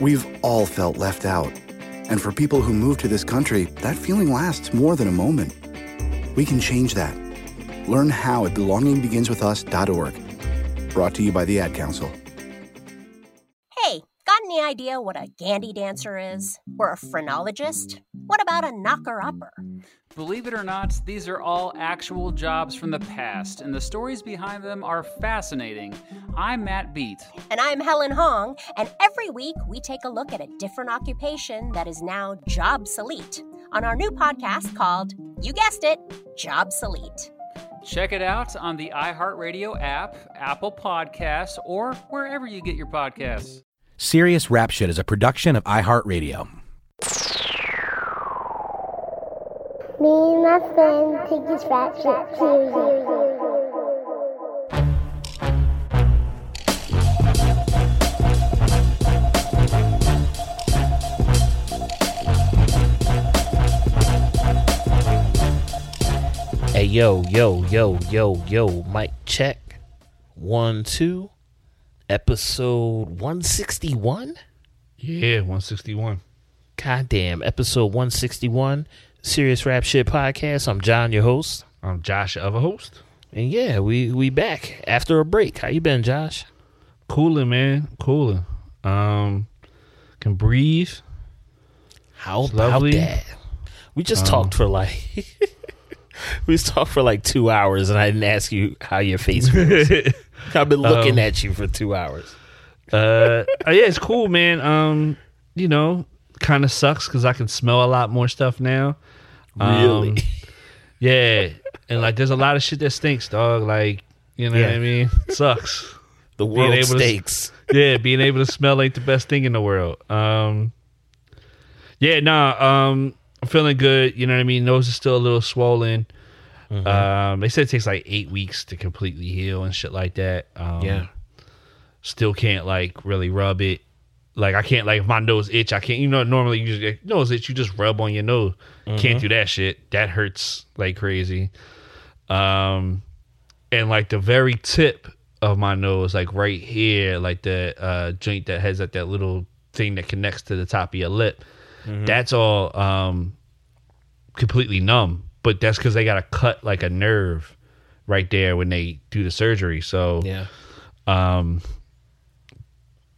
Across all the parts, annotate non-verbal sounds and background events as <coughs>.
We've all felt left out. And for people who move to this country, that feeling lasts more than a moment. We can change that. Learn how at belongingbeginswithus.org. Brought to you by the Ad Council. Hey, got any idea what a Gandy dancer is? Or a phrenologist? What about a knocker upper? Believe it or not, these are all actual jobs from the past, and the stories behind them are fascinating. I'm Matt Beat. And I'm Helen Hong, and every week we take a look at a different occupation that is now jobsolete on our new podcast called, you guessed it, Jobsolete. Check it out on the iHeartRadio app, Apple Podcasts, or wherever you get your podcasts. Serious Rap Shit is a production of iHeartRadio. Me and my friend take this rap shit seriously. Hey yo, yo, yo, yo, yo, mic check. One, two. Episode 161? Yeah, 161. God damn, episode 161. Serious Rap Shit Podcast. I'm John, your host. I'm Josh, the other host. And yeah, we we back after a break. How you been, Josh? Cooling, man. Cooling. Um, can breathe. How It's about lovely. that? We just Um, talked for like <laughs> we just talked for like two hours, and I didn't ask you how your face <laughs> feels. I've been looking Um, at you for two hours. uh, oh, yeah, it's cool, man. Um, you know, kind of sucks because I can smell a lot more stuff now. Um, Really? yeah, and like, there's a lot of shit that stinks, dog. Like, you know what I mean? sucks. <laughs> The being world able to- <laughs> yeah, being able to smell ain't the best thing in the world. Um, yeah, nah, um, I'm feeling good. You know what I mean? Nose is still a little swollen. Mm-hmm. Um, they said it takes like eight weeks to completely heal and shit like that. Um, Yeah. still can't like really rub it. Like I can't like if my nose itch, I can't. You know, normally you just nose itch, you just rub on your nose. Can't do that shit. That hurts like crazy. Um, and like the very tip of my nose, like right here, like the uh joint that has like that little thing that connects to the top of your lip. That's all um completely numb. But that's because they gotta cut like a nerve right there when they do the surgery. So Yeah. um,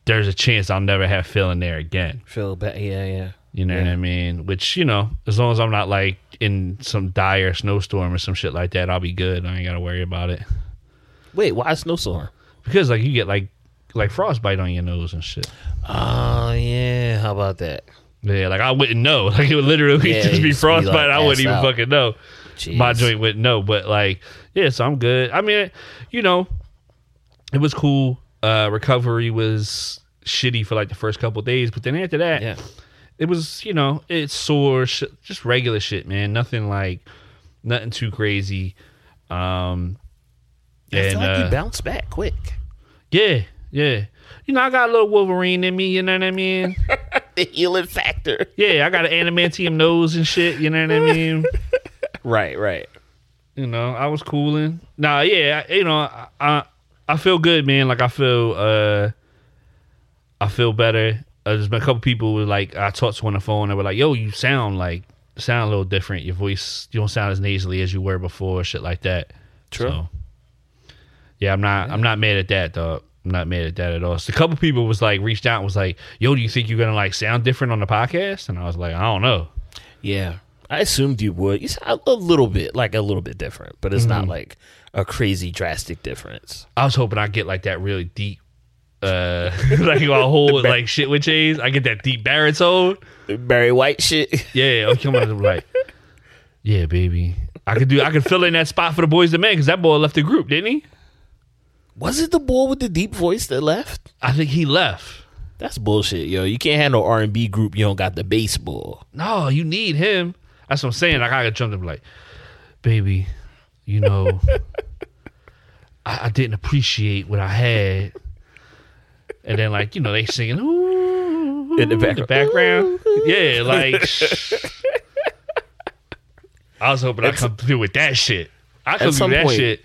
there's a chance I'll never have feeling there again. Feel bad. Yeah, yeah. You know what I mean? Which you know, as long as I'm not like in some dire snowstorm or some shit like that, I'll be good. I ain't gotta worry about it. Wait, why snowstorm? Because like you get like like frostbite on your nose and shit. Oh yeah, how about that? Yeah, like I wouldn't know. <laughs> Like it would literally Yeah, just be just be, frostbite. like, I wouldn't even out. fucking know. Jeez. My joint wouldn't know. But like, yeah, so I'm good. I mean, you know, it was cool. Uh recovery was shitty for like the first couple days, but then after that, Yeah. it was you know it's sore sh- just regular shit man nothing like nothing too crazy um I feel and like uh, you bounce back quick. yeah yeah you know i got a little wolverine in me you know what i mean <laughs> The healing factor. yeah i got an adamantium nose and shit you know what i mean <laughs> Right, right. you know i was cooling nah yeah you know I, I i feel good man. Like i feel uh i feel better. Uh, there's been a couple people who like i talked to on the phone and were like yo you sound like sound a little different. Your voice you don't sound as nasally as you were before shit like that. True. So, yeah i'm not i'm not mad at that dog i'm not mad at that at all. So a couple people was like reached out and was like yo do you think you're gonna like sound different on the podcast? And i was like i don't know. Yeah. I assumed you would. You sound a little bit, like a little bit different, but it's Mm-hmm. not like a crazy drastic difference. I was hoping I'd get like that really deep, uh, <laughs> like a whole <laughs> like shit with chains. I get that deep baritone. Barry White shit. <laughs> Yeah, I'm coming to like, yeah, baby. I could do. I could fill in that spot for the Boyz II Men because that boy left the group, didn't he? Was it the boy with the deep voice that left? I think he left. That's bullshit, yo. You can't have no R and B group. You don't got the baseball. No, you need him. That's what I'm saying. Like I got jumped up like, baby, you know, <laughs> I, I didn't appreciate what I had. And then like you know they singing ooh In the background. background. Yeah, like <laughs> I was hoping I At come through with that shit. I come through that point- shit.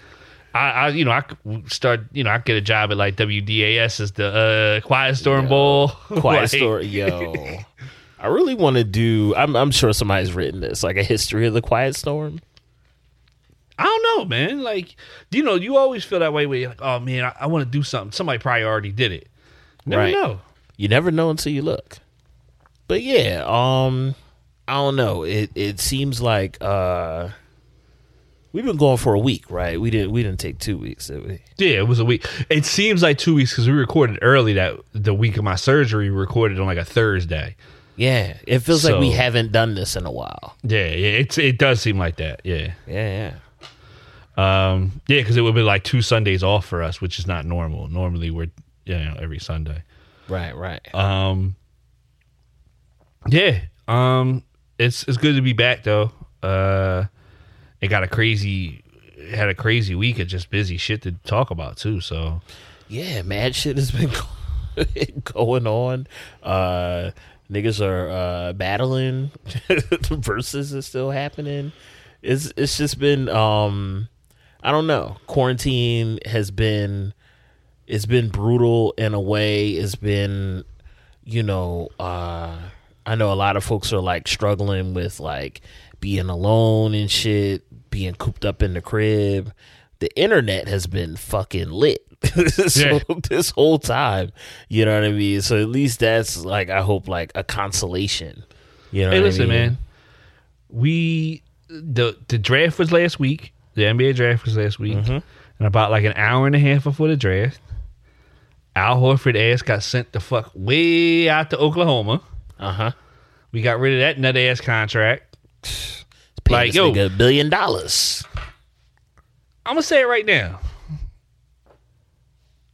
I, I you know I start you know I get a job at like WDAS as the uh, Quiet Storm Bowl. <laughs> Quiet Like, story, yo. I really want to do. I'm, I'm sure somebody's written this, like a history of the Quiet Storm. I don't know, man. Like you know, you always feel that way where you're like, oh man, I, I want to do something. Somebody probably already did it. Never Right. know. You never know until you look. But yeah, um, I don't know. It it seems like uh, we've been going for a week, right? We didn't we didn't take two weeks, did we? Yeah, it was a week. It seems like two weeks because we recorded early that the week of my surgery. We recorded on like a Thursday. Yeah, it feels like we haven't done this in a while. Yeah, yeah, it's it does seem like that. Yeah, Yeah, yeah. Um, yeah, because it would be like two Sundays off for us, which is not normal. Normally we're you know every Sunday. Right, right. Um, yeah, um, it's it's good to be back though. Uh, it got a crazy had a crazy week of just busy shit to talk about too. So yeah, mad shit has been <laughs> going on. Uh niggas are uh battling. <laughs> Versus is still happening. It's it's just been um I don't know. Quarantine has been it's been brutal in a way. It's been you know, uh I know a lot of folks are like struggling with like being alone and shit, being cooped up in the crib. The internet has been fucking lit. <laughs> so Yeah. this whole time, you know what I mean? So at least that's like I hope like a consolation. You know hey, what listen, I mean? man, we the the draft was last week. The NBA draft was last week, Mm-hmm. and about like an hour and a half before the draft, Al Horford ass got sent the fuck way out to Oklahoma. Uh-huh. We got rid of that nut ass contract. Pay Like, yo. a billion dollars. I'm gonna say it right now.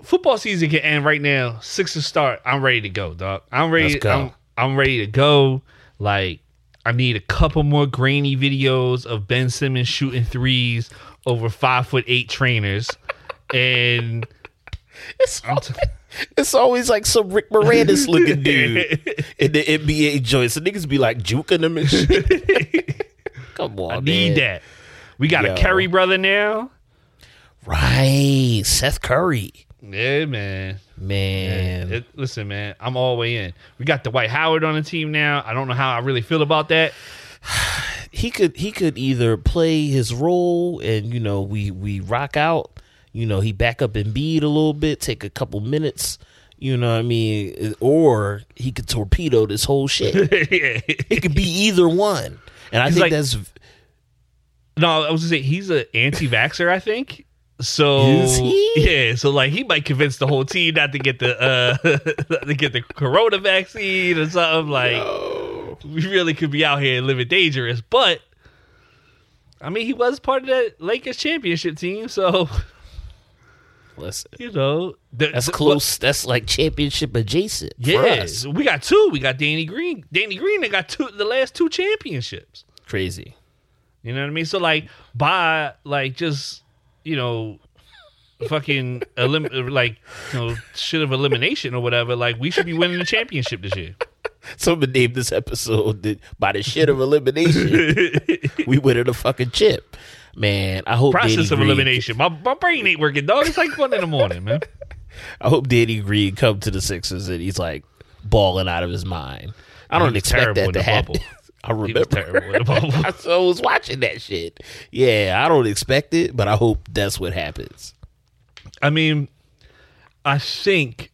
Football season can end right now. Sixers start. I'm ready to go, dog. I'm ready. Let's go. I'm, I'm ready to go. Like I need a couple more grainy videos of Ben Simmons shooting threes over five foot eight trainers, and It's t- It's always like some Rick Moranis <laughs> looking dude in the NBA joints. The niggas be like juking them and shit. <laughs> Come on, I need that. We got Yo. a Curry brother now. Right, Seth Curry, Yeah, man. Man. It- listen, man, I'm all the way in. We got Dwight Howard on the team now. I don't know how I really feel about that. <sighs> he could he could either play his role and you know we we rock out. You know he back up and beat a little bit, take a couple minutes. You know what I mean, or he could torpedo this whole shit. <laughs> it could be either one, and I think like- that's No, I was gonna say he's an anti-vaxer. I think. So yeah, so like he might convince the whole team not to get the uh <laughs> to get the corona vaccine or something. Like we really could be out here living dangerous. But I mean, he was part of that Lakers championship team, so listen. you know the- That's the- close. That's like championship adjacent. Yes, Yeah, we got two. We got Danny Green. Danny Green. They got two. The last two championships. crazy. You know what I mean? So like by like just you know fucking elim- like you know shit of elimination or whatever, like we should be winning the championship this year. Someone named this episode by the shit of elimination, we winning a fucking chip. Man, I hope Process Danny of Green, elimination. My my brain ain't working, dog. It's like one in the morning, man. I hope Danny Green come to the Sixers and he's like balling out of his mind. I don't expect that to the happen. I remember. was terrible in the bubble. I was watching that shit. Yeah, I don't expect it, but I hope that's what happens. I mean, I think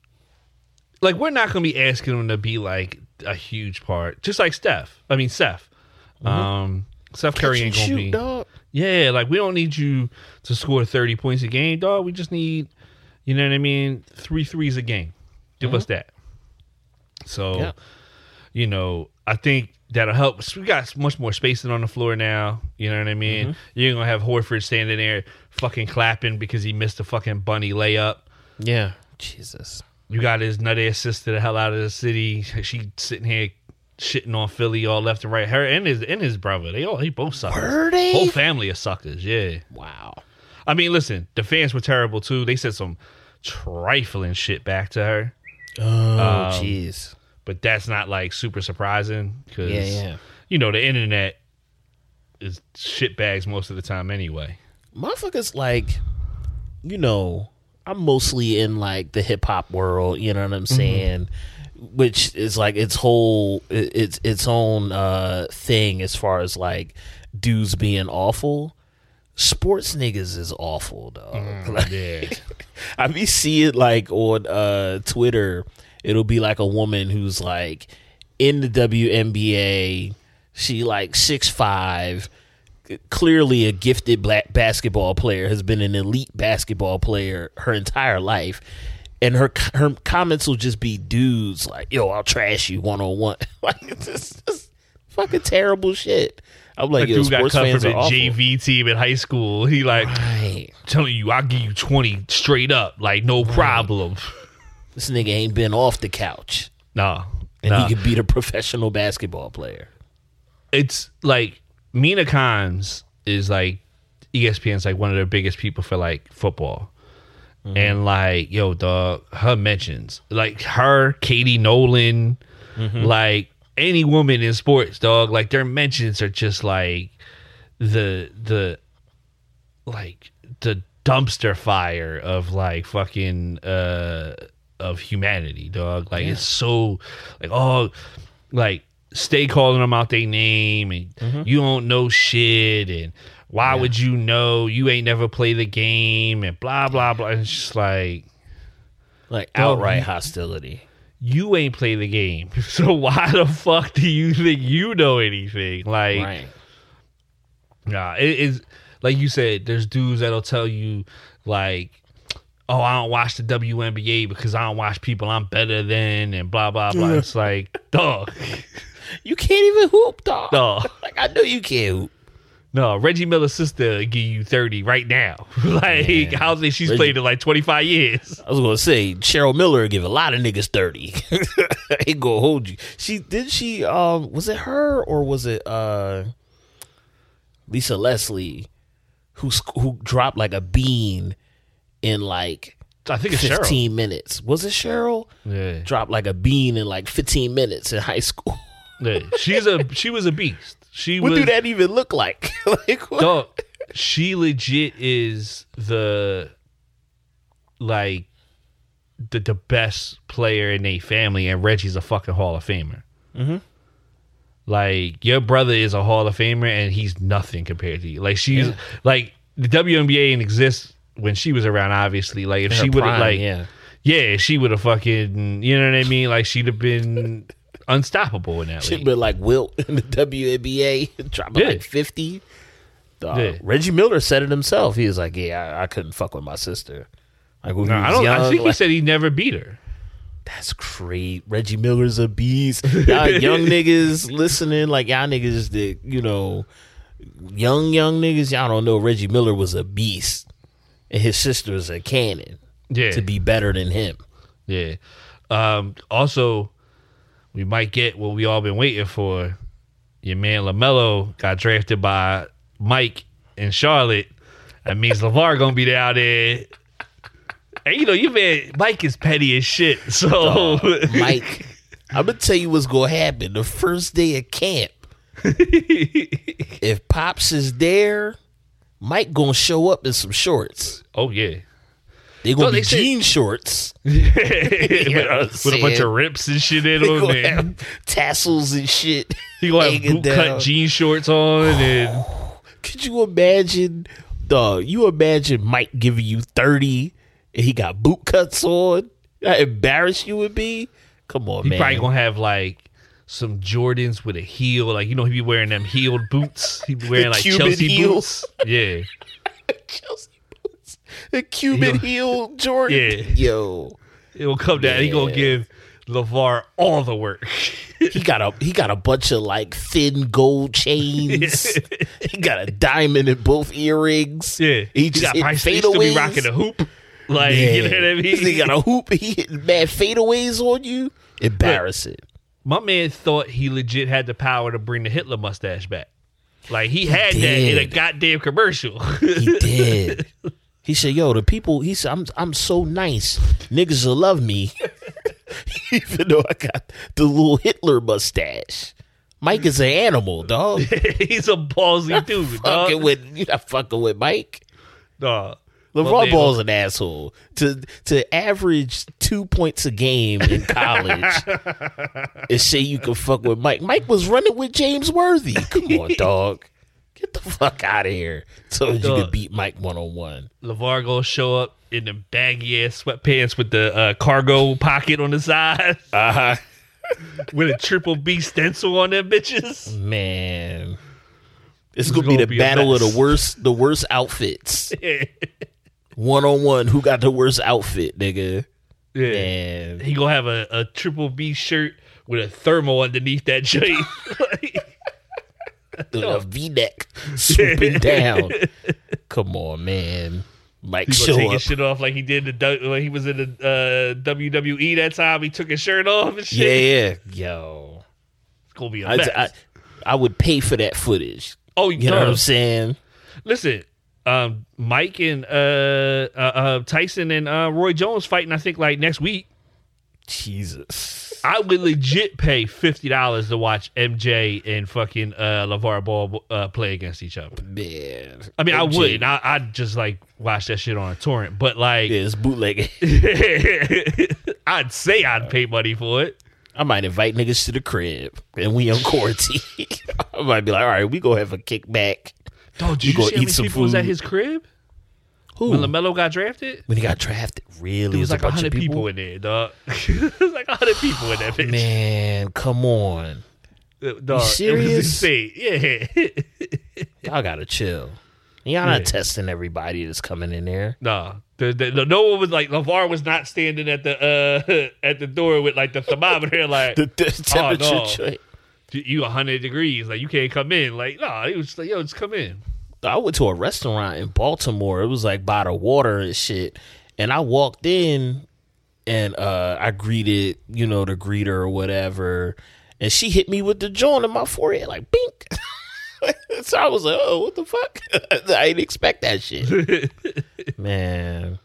like we're not gonna be asking him to be like a huge part, just like Steph. I mean, Seth. Um, Steph Curry ain't gonna and be. shoot, dog. Yeah, like we don't need you to score 30 points a game, dog. We just need, you know what I mean, three threes a game. Give us that. So, Yeah. you know, I think that'll help. We got much more spacing on the floor now. You know what I mean? You're going to have Horford standing there fucking clapping because he missed a fucking bunny layup. Yeah, Jesus. You got his nutty assist to the hell out of the city. She sitting here shitting on Philly all left and right. Her and his and his brother. They all they both suckers. Whole family of suckers. Yeah. Wow. I mean, listen, the fans were terrible too. They said some trifling shit back to her, Oh, Um, jeez. But that's not like super surprising because Yeah, yeah. you know the internet is shit bags most of the time anyway. Motherfuckers like you know, I'm mostly in like the hip hop world. You know what I'm saying? Which is like its whole its its own uh thing as far as like dudes being awful. Sports niggas is awful, dog. <laughs> Like, Yeah. I be seeing like on uh Twitter, it'll be like a woman who's like in the WNBA. She like six five, clearly a gifted black basketball player, has been an elite basketball player her entire life. And her her comments will just be dudes like, "Yo, I'll trash you one on one." Like it's just, just fucking terrible shit. I'm like, dude got cut from the. JV team in high school. He like Right. telling you, I'll give you twenty straight up, like no problem. This nigga ain't been off the couch. Nah, and nah. he could beat a professional basketball player. it's like Mina Kimes is like ESPN's like one of their biggest people for like football. Mm-hmm. And like, yo, dog, her mentions. Like her, Katie Nolan, Mm-hmm. like any woman in sports, dog, like their mentions are just like the the like the dumpster fire of like fucking uh of humanity, dog. Like it's so like oh like stay calling them out their name and Mm-hmm. you don't know shit and why would you know you ain't never played the game and blah blah blah. And it's just like Like outright hostility. you ain't play the game. <laughs> So why the fuck do you think you know anything? Like Right. Nah, it is like you said. There's dudes that'll tell you like, "Oh, I don't watch the WNBA because I don't watch people I'm better than," and blah blah blah. It's like, dog, <laughs> You can't even hoop, dog. no, <laughs> Like I know you can't hoop. no. Reggie Miller's sister give you thirty right now. <laughs> like, Yeah. I don't think she's Reggie- played in like twenty five years. I was gonna say Cheryl Miller give a lot of niggas thirty. Ain't gonna hold you. She did she um was it her or was it uh Lisa Leslie who who dropped like a bean in like I think it's Cheryl. fifteen minutes. Was it Cheryl? Yeah. Dropped like a bean in like fifteen minutes in high school. <laughs> yeah, she's a she was a beast. She what was do that even look like? <laughs> like what? dog. She legit is the like the the best player in a family, and Reggie's a fucking Hall of Famer. Mm-hmm. Like your brother is a Hall of Famer, and he's nothing compared to you. Like she's like the WNBA didn't exist when she was around. Obviously, like if Her she would have prime, like yeah. yeah, she would have fucking you know what I mean. Like she'd have been unstoppable in that She'd league. been like Wilt <laughs> in the WNBA, dropping Yeah. like 50. Dog, Yeah. Reggie Miller said it himself. He was like, Yeah, I, I couldn't fuck with my sister. Like, when he No, was I don't. young, I think he like, said he never beat her. That's great. Reggie Miller's a beast. <laughs> Y'all young niggas listening, like, y'all niggas that, you know, young, young niggas, y'all don't know Reggie Miller was a beast. And his sister's a cannon Yeah, to be better than him. Yeah. Um, also, we might get what we all been waiting for. Your man Lamelo got drafted by Mike in Charlotte. That means <laughs> LaVar gonna be down there. And you know, your man Mike is petty as shit. <laughs> So <laughs> Mike, I'm gonna tell you what's gonna happen. The first day of camp, if Pops is there, Mike gonna show up in some shorts. oh yeah, They gonna No, be they said- jean shorts. <laughs> with, with a bunch of rips and shit in They them. and tassels and shit. He gonna have boot down. cut jean shorts on and <sighs> Could you imagine? Dog, you imagine Mike giving you thirty and he got boot cuts on? How embarrassed you would be? Come on, man. he man. probably gonna have like some Jordans with a heel, like you know he be wearing them heeled boots. He be wearing like Cuban Chelsea heels. boots. Yeah, <laughs> Chelsea boots, the Cuban heel Jordan. Yeah. Yo, it will come down. He gonna give LaVar all the work. <laughs> he got a he got a bunch of like thin gold chains. <laughs> he got a diamond in both earrings. yeah, he just got probably be fadeaways. rocking a hoop. Like you know what I mean? He got a hoop. He hitting mad fadeaways on you. Embarrassing. My man thought he legit had the power to bring the Hitler mustache back. Like he had that in a goddamn commercial. He <laughs> did. He said, "Yo, the people." He said, "I'm I'm so nice. Niggas will love me, <laughs> even though I got the little Hitler mustache." Mike is an animal, dog. <laughs> He's a ballsy dude, fucking dog. with you not fucking with Mike. Nah. LaVar they- Ball's an asshole. To to average two points a game in college <laughs> and say you can fuck with Mike. Mike was running with James Worthy. Come on, <laughs> dog. Get the fuck out of here. So that you Dog. could beat Mike one on one. LaVar gonna show up in the baggy ass sweatpants with the uh, cargo pocket on the side <laughs> Uh huh. with a triple B stencil on them bitches. Man. It's It's gonna be gonna the be battle of the worst the worst outfits. One on one, who got the worst outfit, nigga? Yeah. Man. He gonna have a, a triple B shirt with a thermal underneath that joint. <laughs> <laughs> a V neck <laughs> swooping down. Come on, man. Mike He show take up. his shit off like he did the when he was in the uh, WWE that time. He took his shirt off and shit. Yeah, yeah. Yo. It's gonna be a I, mess. I, I would pay for that footage. oh, You know what I'm saying? Listen, um, Mike and uh, uh, uh, Tyson and uh, Roy Jones fighting. I think like next week. Jesus. I would legit pay fifty dollars to watch MJ and fucking uh, LaVar Ball uh, play against each other. Man. I mean, I MJ. would. I, I'd just like watch that shit on a torrent. But like, Yeah, it's bootlegging. <laughs> I'd say I'd pay money for it. I might invite niggas to the crib and we on quarantine. <laughs> I might be like, all right, we go have a kickback. Dog, We did you gonna see how eat many some people was at his crib Who? when Lamelo got drafted? when he got drafted, really? There was a like bunch hundred of people? in there, dog. <laughs> it was like hundred people in that bitch. Man, come on. Uh, dog, serious? It was. Yeah. <laughs> Y'all gotta chill. Y'all not testing everybody that's coming in there. No, the, the, the- no one was like LaVar was not standing at the uh <laughs> at the door with like the thermometer like The, the temperature no. check. you hundred degrees like you can't come in like no he was like yo just come in I went to a restaurant in Baltimore. It was like by the water and shit. And I walked in and uh I greeted, you know, the greeter or whatever. And she hit me with the joint in my forehead, like bink. <laughs> so I was like, oh, what the fuck? <laughs> I didn't expect that shit. <laughs> Man.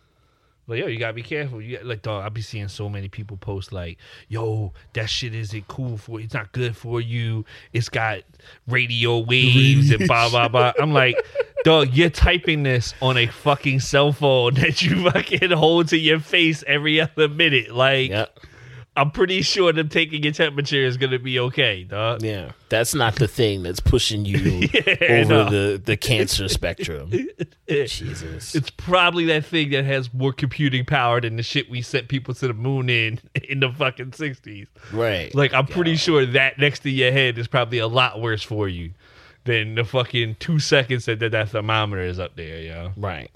But yo, you gotta be careful. You like, dog, I be seeing so many people post like, "Yo, that shit isn't cool for. It's not good for you. It's got radio waves and blah blah blah." I'm like, dog, you're typing this on a fucking cell phone <laughs> that you fucking hold to your face every other minute. Like, Yep. I'm pretty sure them taking your temperature is gonna be okay, dog. Yeah. That's not the thing that's pushing you <laughs> over no. the, the cancer spectrum. <laughs> Jesus. It's probably that thing that has more computing power than the shit we sent people to the moon in <laughs> in the fucking 60s. right. Like I'm pretty sure that next to your head is probably a lot worse for you than the fucking two seconds that that, that thermometer is up there, yo. right.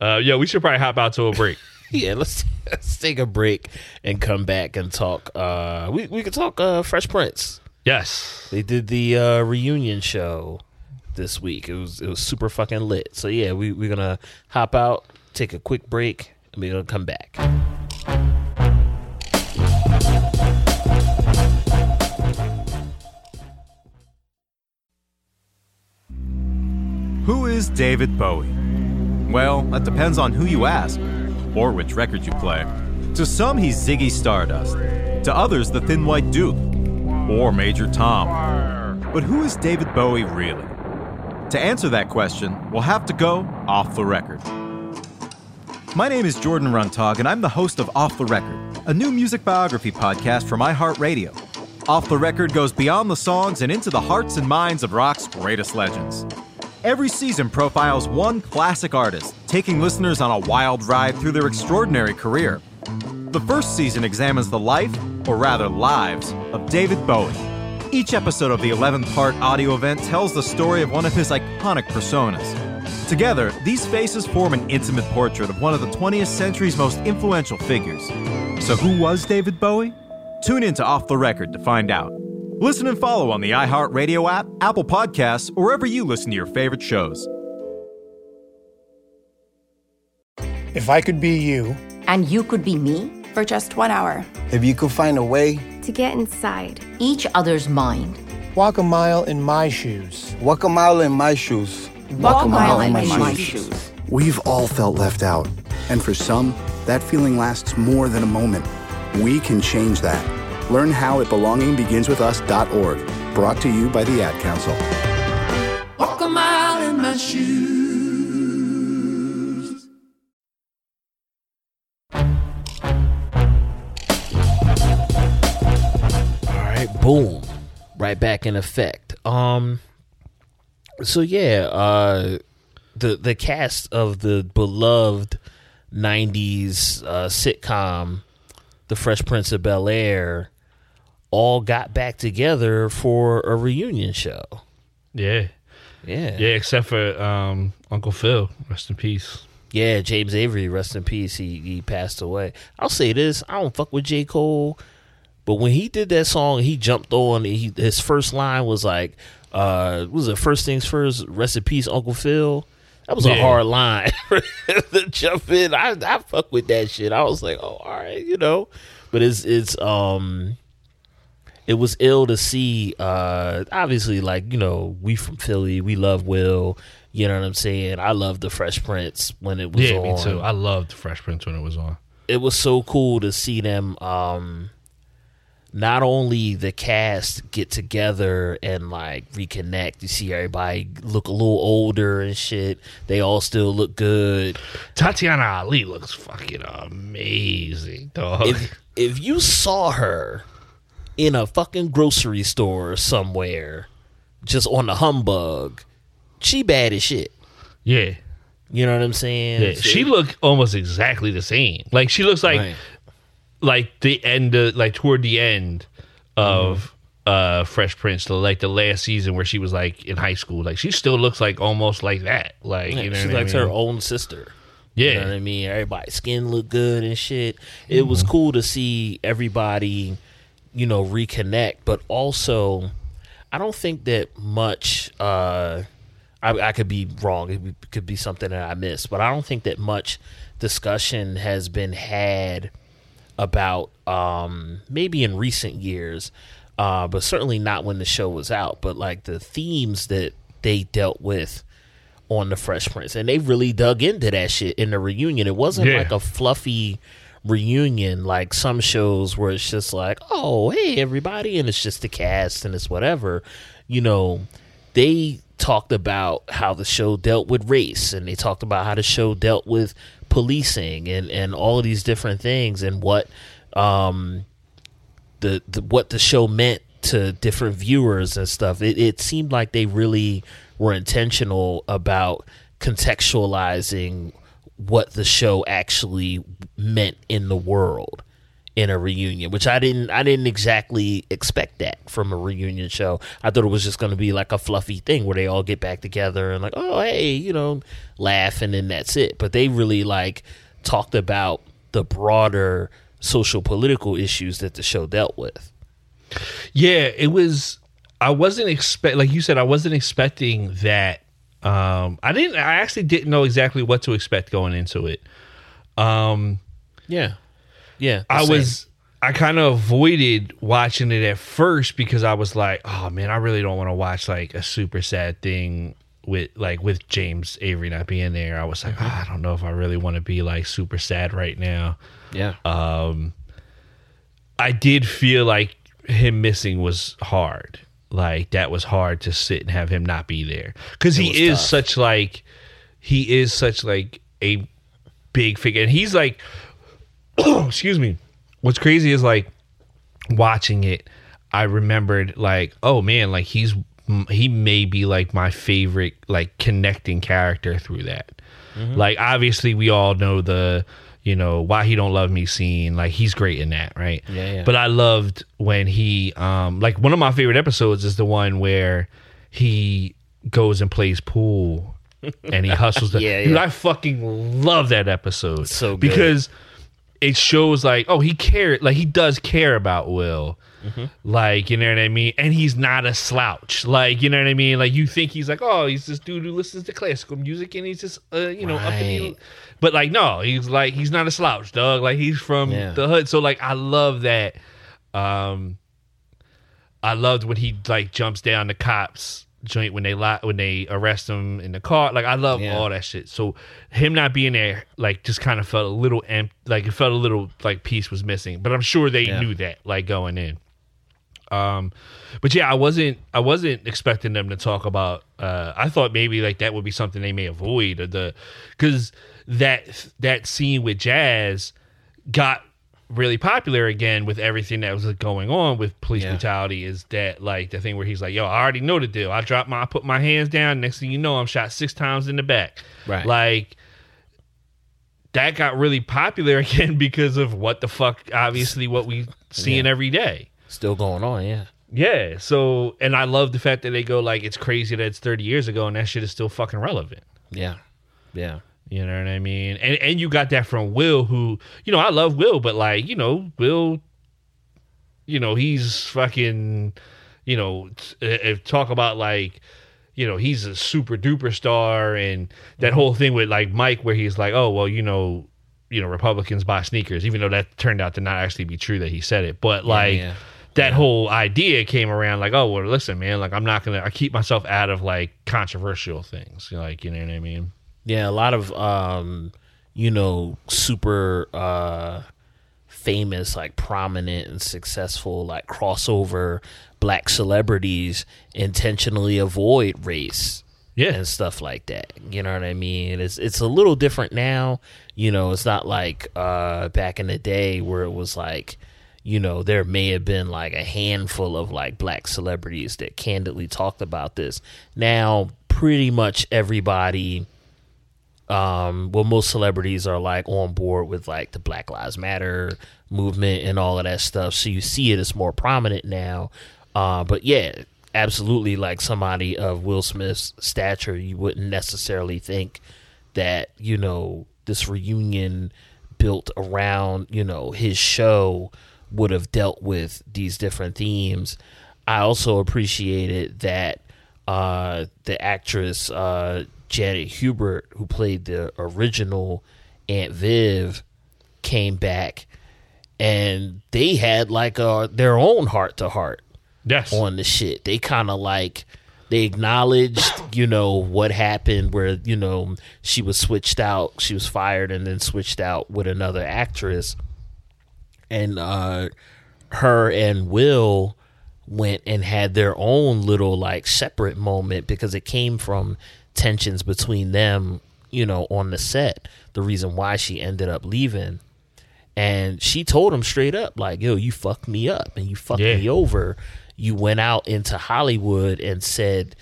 Uh, yo, we should probably hop out to a break. <laughs> Yeah, let's <laughs> let's take a break and come back and talk. Uh, we we could talk uh, Fresh Prince. yes. They did the uh, reunion show this week. It was it was super fucking lit. So yeah, we we're gonna hop out, take a quick break, and we're gonna come back. Who is David Bowie? Well, that depends on who you ask, or which record you play. To some, he's Ziggy Stardust. To others, the Thin White Duke, or Major Tom. But who is David Bowie really? To answer that question, we'll have to go off the record. My name is Jordan Runtagh, and I'm the host of Off the Record, a new music biography podcast from iHeartRadio. Off the Record goes beyond the songs and into the hearts and minds of rock's greatest legends. Every season profiles one classic artist, taking listeners on a wild ride through their extraordinary career. The first season examines the life, or rather lives, of David Bowie. Each episode of the 11th part audio event tells the story of one of his iconic personas. Together, these faces form an intimate portrait of one of the 20th century's most influential figures. So, who was David Bowie? Tune in to Off the Record to find out. Listen and follow on the iHeartRadio app, Apple Podcasts, or wherever you listen to your favorite shows. If I could be you, And you could be me for just one hour. if you could find a way, To get inside. each other's mind. walk a mile in my shoes. Walk a mile in my shoes. Walk a mile in my shoes. We've all felt left out. And for some, that feeling lasts more than a moment. We can change that. Learn how at belongingbeginswithus.org. Brought to you by the Ad Council. Walk a mile in my shoes. All right, boom. Right back in effect. Um so yeah, uh the the cast of the beloved 90s uh, sitcom The Fresh Prince of Bel Air all got back together for a reunion show. Yeah. Yeah, Yeah, except for um, Uncle Phil. Rest in peace. Yeah, James Avery, rest in peace. He he passed away. I'll say this: I don't fuck with J Cole, but when he did that song, he jumped on. He, his first line was like, uh, was it first things first? Rest in peace, Uncle Phil. That was a hard line <laughs> to jump in. I I fuck with that shit. I was like, oh, all right, you know. But it's it's um it was ill to see uh obviously like you know we from philly we love will you know what i'm saying i love the fresh prince when it was Yeah, on me too. I loved the Fresh Prince when it was on. it was so cool to see them um not only the cast get together and like reconnect you see everybody look a little older and shit they all still look good Tatyana Ali looks fucking amazing, dog. if if you saw her in a fucking grocery store somewhere, just on the humbug, she bad as shit. yeah. You know what I'm saying? Yeah, she looked almost exactly the same. Like she looks like Right. like the end of, like toward the end of uh Fresh Prince, like the last season where she was like in high school. Like she still looks like almost like that. Like Yeah, you know she what I mean? her own sister. Yeah. You know what I mean? Everybody's skin look good and shit. It was Mm-hmm. cool to see everybody, you know, reconnect, but also I don't think that much uh I, I could be wrong. It could be something that I missed, but I don't think that much discussion has been had about um maybe in recent years uh but certainly not when the show was out but like the themes that they dealt with on the fresh prince and they really dug into that shit in the reunion it wasn't Yeah. like a fluffy reunion like some shows where it's just like oh hey everybody and it's just the cast and it's whatever you know they talked about how the show dealt with race and they talked about how the show dealt with policing and and all of these different things and what um the, the what the show meant to different viewers and stuff. It, it seemed like they really were intentional about contextualizing what the show actually meant in the world in a reunion which i didn't i didn't exactly expect that from a reunion show i thought it was just going to be like a fluffy thing where they all get back together and like oh hey you know laugh and then that's it but they really like talked about the broader social political issues that the show dealt with Yeah, it was. I wasn't expect like you said. I wasn't expecting that. Um, I didn't. I actually didn't know exactly what to expect going into it. Um, yeah yeah I same. was. I kind of avoided watching it at first because I was like, "Oh man, I really don't want to watch like a super sad thing with like with James Avery not being there." I was like, "Ah, "I don't know if I really want to be like super sad right now." yeah um I did feel like him missing was hard. Like that was hard to sit and have him not be there because he is tough. such like he is such like a big figure and he's like <clears throat> excuse me what's crazy is like watching it i remembered like oh man like he's he may be like my favorite like connecting character through that Mm-hmm. like obviously we all know the you know why he don't love me scene like he's great in that right Yeah, yeah. but i loved when he um like one of my favorite episodes is the one where he goes and plays pool and he hustles the <laughs> Yeah, Dude, i fucking love that episode So good. because it shows like oh he cared like he does care about will Mm-hmm. like you know what i mean? And he's not a slouch. Like you know what i mean? Like you think he's like oh he's this dude who listens to classical music and he's just uh you know up in the, but like no he's like he's not a slouch dog. Like he's from Yeah. the hood. So like i love that um i loved when he like jumps down the cops joint when they li- when they arrest him in the car. Like i love Yeah. all that shit. So him not being there like just kind of felt a little empty like it felt a little like piece was missing. But i'm sure they Yeah. knew that like going in um but yeah i wasn't i wasn't expecting them to talk about uh i thought maybe like that would be something they may avoid or the because that that scene with jazz got really popular again with everything that was going on with police brutality is that like the thing where he's like, "Yo, I already know the deal. I drop my, I put my hands down. Next thing you know, I'm shot six times in the back." Right. Like that got really popular <laughs> again because of what the fuck, obviously, what we seeing Yeah. every day. Still going on, yeah. Yeah. So, and I love the fact that they go like, it's crazy that it's 30 years ago and that shit is still fucking relevant. Yeah. Yeah. You know what I mean? And and you got that from Will, who you know I love Will, but like you know Will, you know he's fucking, you know, t- uh, talk about like, you know he's a super duper star, and that whole thing with like Mike, where he's like, oh well, you know, you know Republicans buy sneakers, even though that turned out to not actually be true that he said it, but like. yeah. That whole idea came around like, oh well, listen, man, like I'm not gonna, I keep myself out of like controversial things, like you know what I mean. Yeah, a lot of um, you know, super uh famous, like prominent and successful, like crossover black celebrities intentionally avoid race. Yeah. And stuff like that. You know what I mean? It's it's a little different now. You know, it's not like uh back in the day where it was like you know, there may have been like a handful of like black celebrities that candidly talked about this. Now, pretty much everybody um well most celebrities are like on board with like the black lives matter movement and all of that stuff so you see it as more prominent now uh but yeah absolutely like somebody of will smith's stature you wouldn't necessarily think that you know this reunion built around you know his show would have dealt with these different themes. I also appreciated that uh the actress uh janet hubert who played the original aunt viv came back and they had like uh their own heart to heart yes. on the shit. They kind of like they acknowledged you know what happened where you know she was switched out she was fired and then switched out with another actress and uh her and will went and had their own little like separate moment because it came from tensions between them you know on the set the reason why she ended up leaving. And she told him straight up like yo you fucked me up and you fucked Yeah. me over. You went out into hollywood and said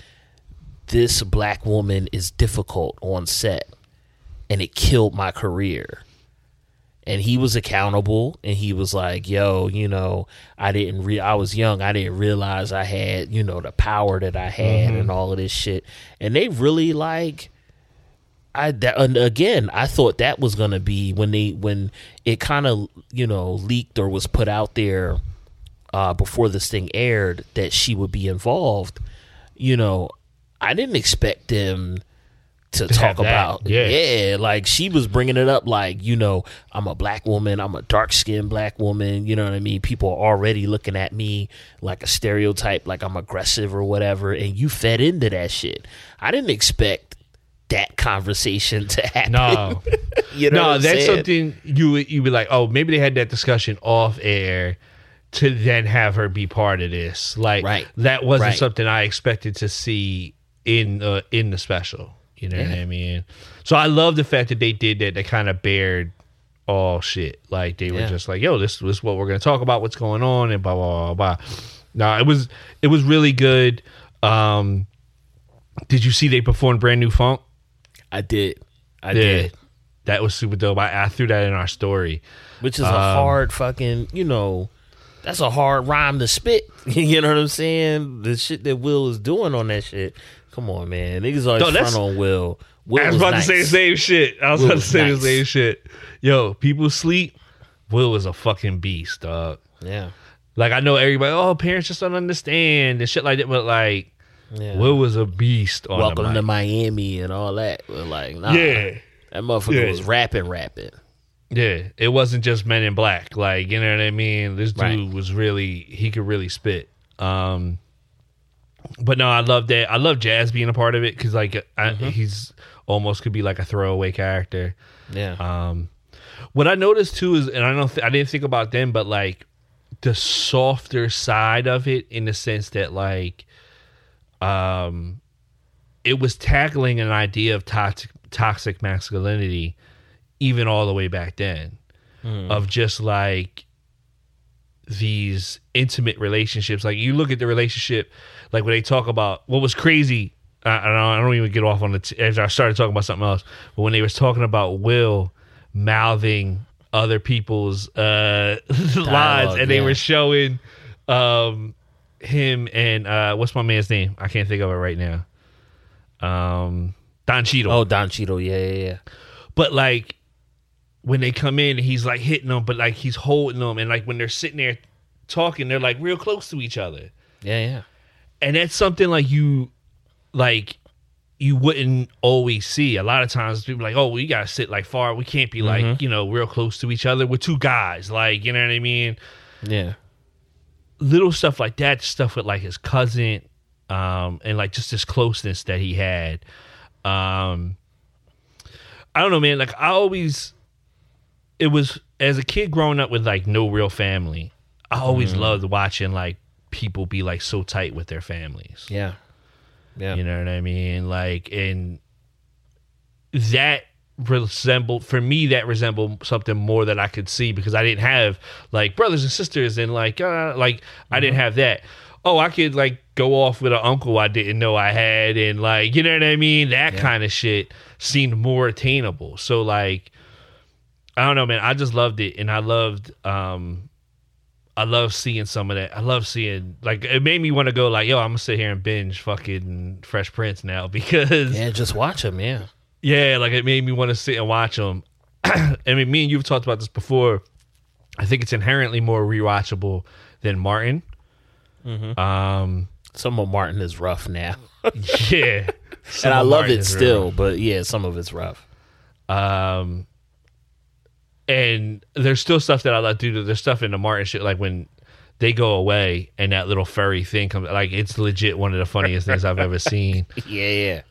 this black woman is difficult on set and it killed my career and he was accountable and he was like yo you know i didn't re- i was young i didn't realize i had you know the power that i had Mhm. and all of this shit and they really like I that, and again, I thought that was gonna be when they when it kind of you know leaked or was put out there uh, before this thing aired that she would be involved. You know, I didn't expect them to, talk about. yeah. yeah, like she was bringing it up, like you know, I'm a black woman, I'm a dark skinned black woman. You know what I mean? People are already looking at me like a stereotype, like I'm aggressive or whatever, and you fed into that shit. I didn't expect that conversation to <laughs> happen. No, <laughs> you know, no, that's saying? something you would- you be like, oh, maybe they had that discussion off air to then have her be part of this. Like, Right. that wasn't Right. something I expected to see in uh, in the special. You know what I mean? So I love the fact that they did that. They kind of bared all shit. Like they were Yeah. just like, yo, this, this is what we're gonna talk about. What's going on and blah blah blah blah. No, it was it was really good. Um, did you see they performed brand new funk? I did. I did. That was super dope. I, I threw that in our story. Which is a Um, hard fucking, you know, that's a hard rhyme to spit. <laughs> you know what I'm saying? The shit that Will is doing on that shit. Come on, man. Niggas always No, front on Will. Will I was was about nice. to say the same shit. I was Will about to say nice. the same shit. Yo, people sleep. Will was a fucking beast, dog. Yeah. Like I know everybody. Oh, parents just don't understand and shit like that. But like, Yeah. Will was a beast on Welcome to. Miami and all that. But like, nah. Yeah. That motherfucker Yeah. was rapping, rapping. Yeah, it wasn't just Men in Black. Like you know what I mean. This dude Right. was really he could really spit. Um, but no, I love that. I love Jazz being a part of it because like I, Mm-hmm. he's almost could be like a throwaway character. Yeah. Um, what I noticed too is, and I don't, th- I didn't think about them, but like the softer side of it, in the sense that like, um, it was tackling an idea of toxic toxic masculinity, even all the way back then. of just like these intimate relationships. Like you look at the relationship, like when they talk about what was crazy. I, I don't, I don't even get off on the t- as I started talking about something else. But when they was talking about Will mouthing other people's uh, <laughs> lines, and they yeah. were showing um, him and uh, what's my man's name? I can't think of it right now. Um, Don Cheadle. Oh, Don Cheadle. Yeah, yeah, yeah. But like when they come in, he's like hitting them, but like he's holding them, and like when they're sitting there talking, they're like real close to each other, Yeah, yeah. and that's something like you, like you wouldn't always see. A lot of times people are like, oh, we gotta sit like far. We can't be like you know real close to each other. We're two guys, like you know what I mean. Yeah. Little stuff like that, stuff with like his cousin, um, and like just this closeness that he had. Um, I don't know, man. Like I always, it was as a kid growing up with like no real family. I always loved watching like people be like so tight with their families. Yeah. Yeah. You know what I mean? Like, and that resembled for me that resembled something more that I could see because I didn't have like brothers and sisters and like uh like I didn't have that. Oh, I could like go off with an uncle I didn't know I had and like you know what I mean? That kind of shit seemed more attainable. So like I don't know, man. I just loved it and I loved um I love seeing some of that. I love seeing like it made me want to go like, yo, I'm gonna sit here and binge fucking Fresh Prince now <laughs> because Yeah, just watch them, Yeah. yeah, like it made me want to sit and watch them. <clears throat> I mean, me and you've talked about this before. I think it's inherently more rewatchable than Martin. Mm-hmm. Um, Some of Martin is rough now. <laughs> yeah, <laughs> and I love Martin it still, real. but yeah, some of it's rough. Um, and there's still stuff that I like to do. There's stuff in the Martin shit, like when they go away and that little furry thing comes. Like it's legit one of the funniest things I've ever seen. <laughs> Yeah, yeah.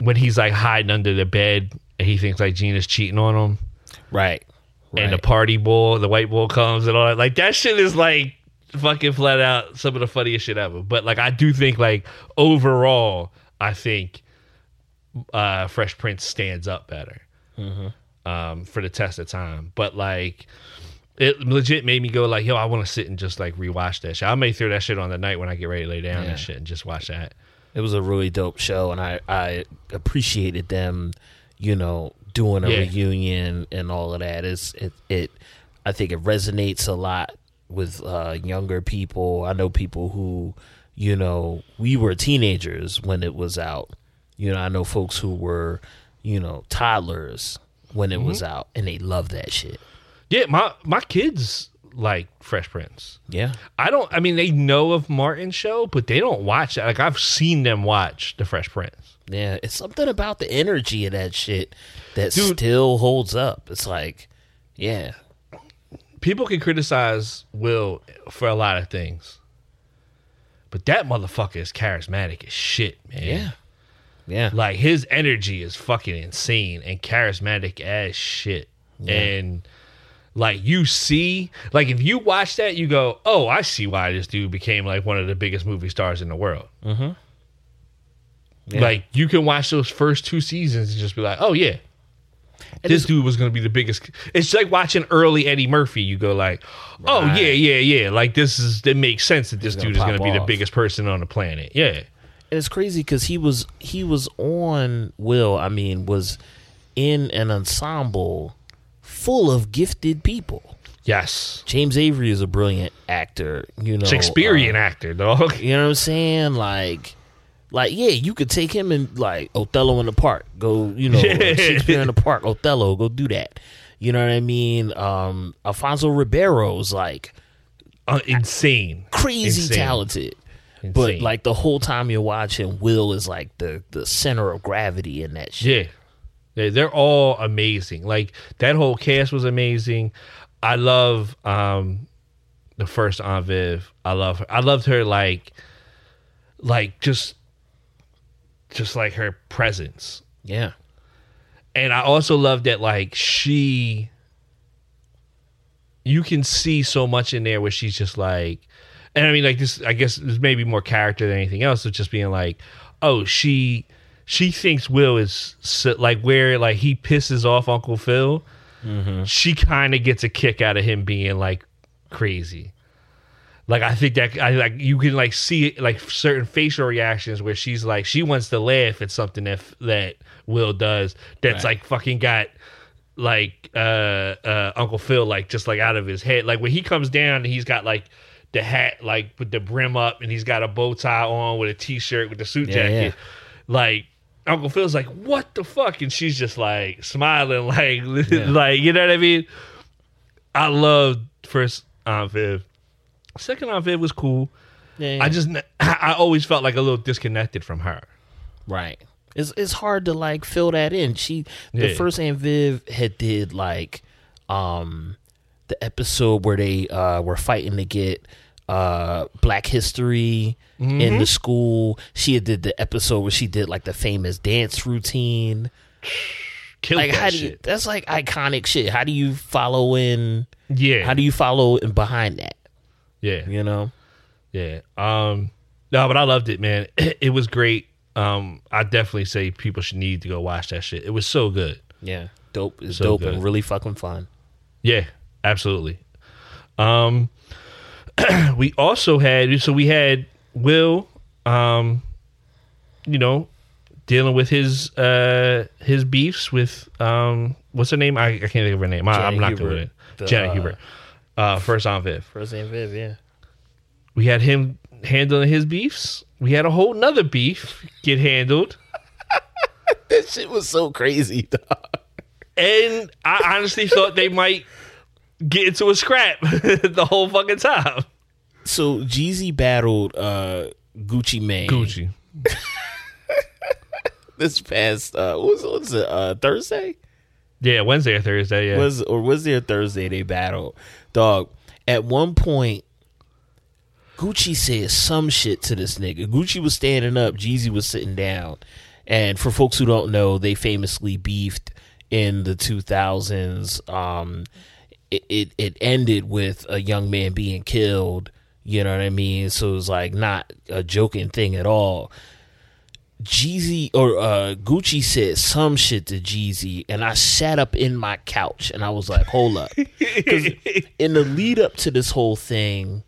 When he's like hiding under the bed and he thinks like Gina's cheating on him. Right. and the party bull, the white bull comes and all that. Like that shit is like fucking flat out some of the funniest shit ever. But like I do think like overall, I think uh Fresh Prince stands up better um for the test of time. But like it legit made me go like, yo, I want to sit and just like rewatch that shit. I may throw that shit on the night when I get ready to lay down Yeah. and shit and just watch that. It was a really dope show, and I I appreciated them, you know, doing a Yeah. reunion and all of that. It's it it I think it resonates a lot with uh, younger people. I know people who, you know, we were teenagers when it was out. You know, I know folks who were, you know, toddlers when it was mm-hmm. out, and they love that shit. Yeah, my my kids like Fresh Prince. Yeah, I don't. I mean, they know of Martin's show, but they don't watch it. Like I've seen them watch the Fresh Prince. yeah. It's something about the energy of that shit that Dude. still holds up. It's like, yeah, People can criticize Will for a lot of things, but that motherfucker is charismatic as shit, man. yeah, yeah. Like his energy is fucking insane and charismatic as shit. And like you see, like if you watch that, you go, "Oh, I see why this dude became like one of the biggest movie stars in the world." Mm-hmm. Yeah. Like you can watch those first two seasons and just be like, "Oh yeah, this dude was going to be the biggest." It's like watching early Eddie Murphy. You go like, "Oh Right. yeah, yeah, yeah." Like this is it makes sense that this dude is going to be the biggest person on the planet. Yeah, And it's crazy because he was he was on Will. I mean, was in an ensemble full of gifted people. yes, James Avery is a brilliant actor. You know, Shakespearean uh, actor, dog. <laughs> You know what I'm saying? Like, like yeah, you could take him and like Othello in the park. Go, you know, <laughs> Yeah. Shakespeare in the park. Othello, go do that. You know what I mean? Um, Alfonso Ribeiro's like Uh, insane, crazy Insane. talented. But like the whole time you're watching, Will is like the the center of gravity in that shit. Yeah. Yeah, they're all amazing. Like that whole cast was amazing. I love um the first Aunt Viv. I love her. I loved her like like just just like her presence. Yeah. And I also love that like she you can see so much in there where she's just like and I mean like this I guess there's maybe more character than anything else of just being like, oh, she she thinks Will is like where like he pisses off Uncle Phil. she kind of gets a kick out of him being like crazy. Like I think that I like you can like see it like certain facial reactions where she's like she wants to laugh at something that that Will does that's Right. like fucking got like uh uh Uncle Phil like just like out of his head. Like when he comes down and he's got like the hat like with the brim up and he's got a bow tie on with a t-shirt with the suit Yeah, jacket. yeah. Like Uncle Phil's like, "What the fuck?" and she's just like smiling <laughs> like like you know what I mean? I loved first Aunt Viv. Second Aunt Viv was cool. Yeah, I just <laughs> I always felt like a little disconnected from her. Right. It's it's hard to like fill that in. She the Yeah. first Aunt Viv had did like um the episode where they uh were fighting to get uh black history in Mm-hmm. the school. She had did the episode where she did like the famous dance routine. Killed like how do you shit. that's like iconic shit. How do you follow in Yeah. how do you follow in behind that? yeah. You know? Yeah. Um no, but I loved it, man. <clears throat> It was great. Um I definitely say people should need to go watch that shit. It was so good. Yeah. Dope is So dope good. and really fucking fun. Yeah, absolutely. Um <clears throat> we also had so we had Will um you know dealing with his uh his beefs with um what's her name? I, I can't think of her name. I, I'm not Hubert. good with it. The, Janet uh, Hubert. Uh first Aunt Viv. First Aunt Viv, yeah. We had him handling his beefs. We had a whole nother beef get handled. <laughs> That shit was so crazy, dog. And I honestly thought they might get into a scrap <laughs> the whole fucking time. So Jeezy battled uh Gucci Mane. Gucci. <laughs> This past uh what was, what was it uh Thursday? Yeah, Wednesday or Thursday, yeah. Was or was there Thursday they battled? Dog. At one point Gucci said some shit to this nigga. Gucci was standing up, Jeezy was sitting down. And for folks who don't know, they famously beefed in the 2000s. Um, it, it it ended with a young man being killed. You know what I mean? So it was like not a joking thing at all. Jeezy or uh, Gucci said some shit to Jeezy, and I sat up in my couch and I was like, "Hold up!" Because <laughs> in the lead up to this whole thing,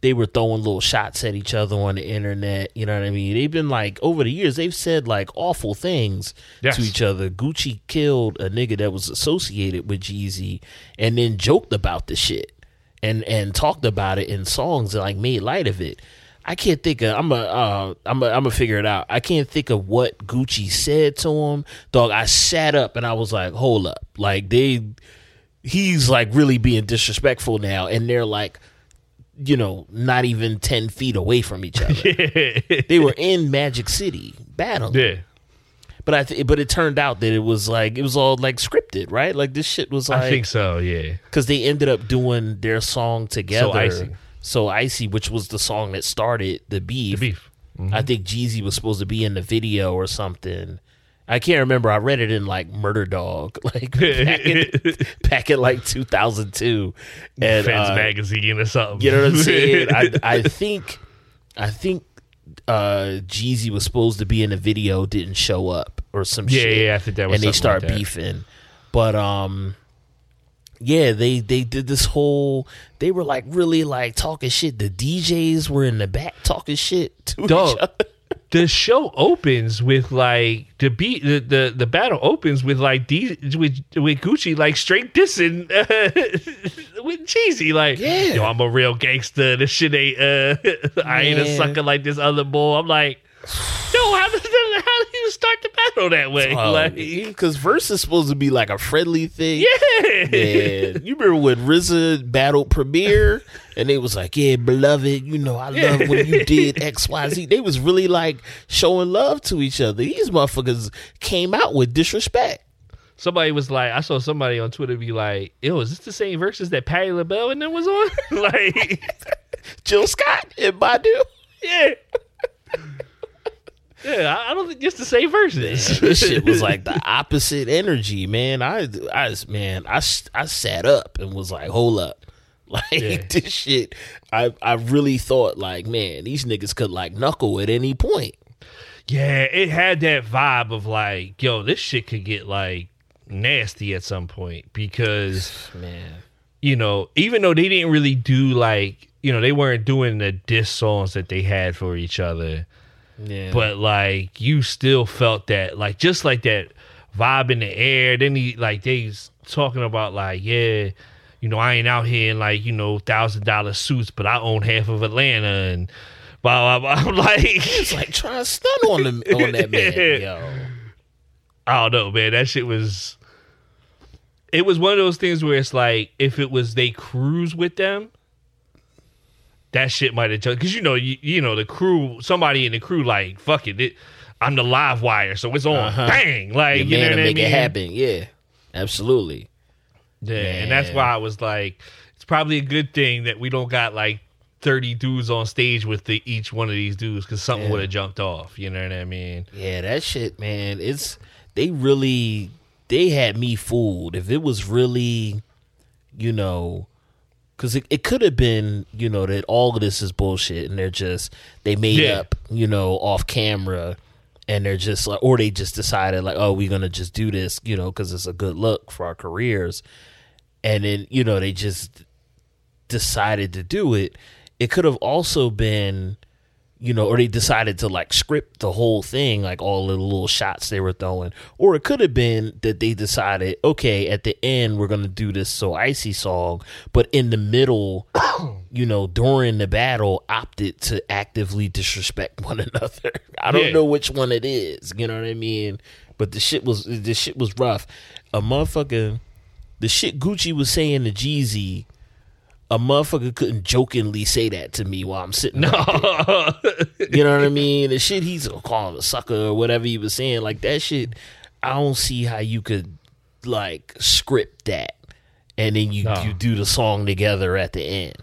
they were throwing little shots at each other on the internet. You know what I mean? They've been like over the years, they've said like awful things Yes. to each other. Gucci killed a nigga that was associated with Jeezy, and then joked about the shit and and talked about it in songs and like made light of it. I can't think of. I'm a. Uh, I'm a. I'm gonna figure it out. I can't think of what Gucci said to him. Dog. I sat up and I was like, hold up. Like they, he's like really being disrespectful now, and they're like, you know, not even ten feet away from each other. <laughs> they were in Magic City battling. Yeah. But I. Th- but it turned out that it was like it was all like scripted, right? Like this shit was like I think so, yeah. because they ended up doing their song together. Icy. So icy, which was the song that started the beef. The beef. Mm-hmm. I think Jeezy was supposed to be in the video or something. I can't remember. I read it in like Murder Dog, <laughs> like back in, <laughs> back in like 2002. And Fans uh, magazine or something. you know what I'm saying? <laughs> I, I think, I think uh Jeezy was supposed to be in the video, didn't show up or some Yeah, shit. yeah, I think that was and they start like beefing. But um, yeah, they they did this whole. They were like really like talking shit. The DJs were in the back talking shit to Dog. each other. The show opens with like the beat the the, the battle opens with like D, with with Gucci like straight dissing uh, <laughs> with Jeezy like Yeah. yo I'm a real gangster. This shit ain't uh <laughs> I ain't a sucker like this other boy. I'm like yo how did how did you start the battle that way oh, like Because verse is supposed to be like a friendly thing. yeah Man, you remember when RZA battled Premier and they was like, "Yeah, beloved, you know I love when you did X, Y, Z." They was really like showing love to each other. These motherfuckers came out with disrespect. somebody was like I saw somebody on Twitter be like yo is this the same Verzuz that Patti LaBelle and them was on <laughs> like <laughs> Jill Scott and Badu. Yeah. Yeah, I don't think it's the same Verzuz. this shit was like the opposite energy, man. I, I, man, I, I sat up and was like, hold up. <laughs> Like Yeah. this shit, I, I really thought like, man, these niggas could like knuckle at any point. yeah, it had that vibe of like, yo, this shit could get like nasty at some point because <sighs> Man. you know, even though they didn't really do like, you know, they weren't doing the diss songs that they had for each other, Yeah. but like you still felt that, like just like that vibe in the air. Then he like they's talking about like, yeah, you know, I ain't out here in like you know thousand dollar suits, but I own half of Atlanta and blah blah blah. <laughs> I'm like, it's like trying to stun on them on that man. Yo. <laughs> I don't know, man. That shit was. It was one of those things where it's like if it was they cruise with them, that shit might have jumped. because you know you, you know the crew somebody in the crew like fuck it, it I'm the live wire so it's on Uh-huh. bang like Your you know what I make mean it happen. Yeah. Absolutely. yeah and that's why I was like it's probably a good thing that we don't got like 30 dudes on stage with the, each one of these dudes because something Yeah. would have jumped off you know what I mean Yeah, that shit, man. It's they really they had me fooled. If it was really, you know, because it, it could have been, you know, that all of this is bullshit and they're just they made Yeah. up, you know, off camera, and they're just like, or they just decided like, oh, we're gonna just do this, you know, because it's a good look for our careers, and then you know they just decided to do it. It could have also been you know, or they decided to like script the whole thing, like all the little shots they were throwing. Or it could have been that they decided, okay, at the end we're gonna do this so icy song, but in the middle, <coughs> you know, during the battle, opted to actively disrespect <laughs> one another. I don't Yeah. know which one it is. You know what I mean? But the shit was the shit was rough. A motherfucker, the shit Gucci was saying to Jeezy. A motherfucker couldn't jokingly say that to me while I'm sitting. no. <laughs> You know what I mean? The shit he's calling a sucker or whatever he was saying, like that shit. I don't see how you could like script that, and then you No. you do the song together at the end.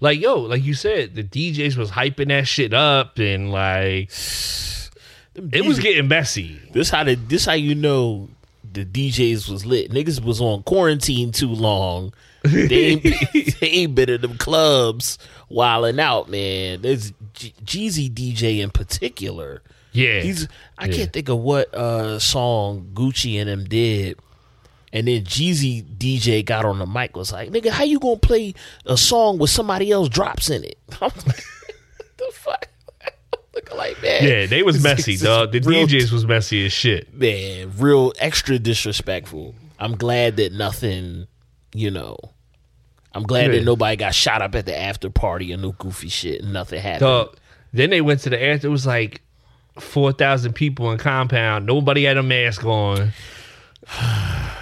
like yo, like you said, the DJs was hyping that shit up and like it was getting messy. This how the this how you know the DJs was lit. Niggas was on quarantine too long. They ain't, <laughs> they ain't been in them clubs wilding out, man. There's G- Jeezy DJ in particular. Yeah, He's I Yeah. can't think of what uh song Gucci and them did. And then Jeezy DJ got on the mic was like, "Nigga, how you gonna play a song with somebody else drops in it?" <laughs> I'm like, "What the fuck?" <laughs> Looking like man, yeah, they was It's- messy, it's dog. The real- DJs was messy as shit. man, real extra disrespectful. I'm glad that nothing, you know, I'm glad Yeah. that nobody got shot up at the after party and no goofy shit and nothing happened. Dog. Then they went to the after. It was like four thousand people in compound. Nobody had a mask on. <sighs>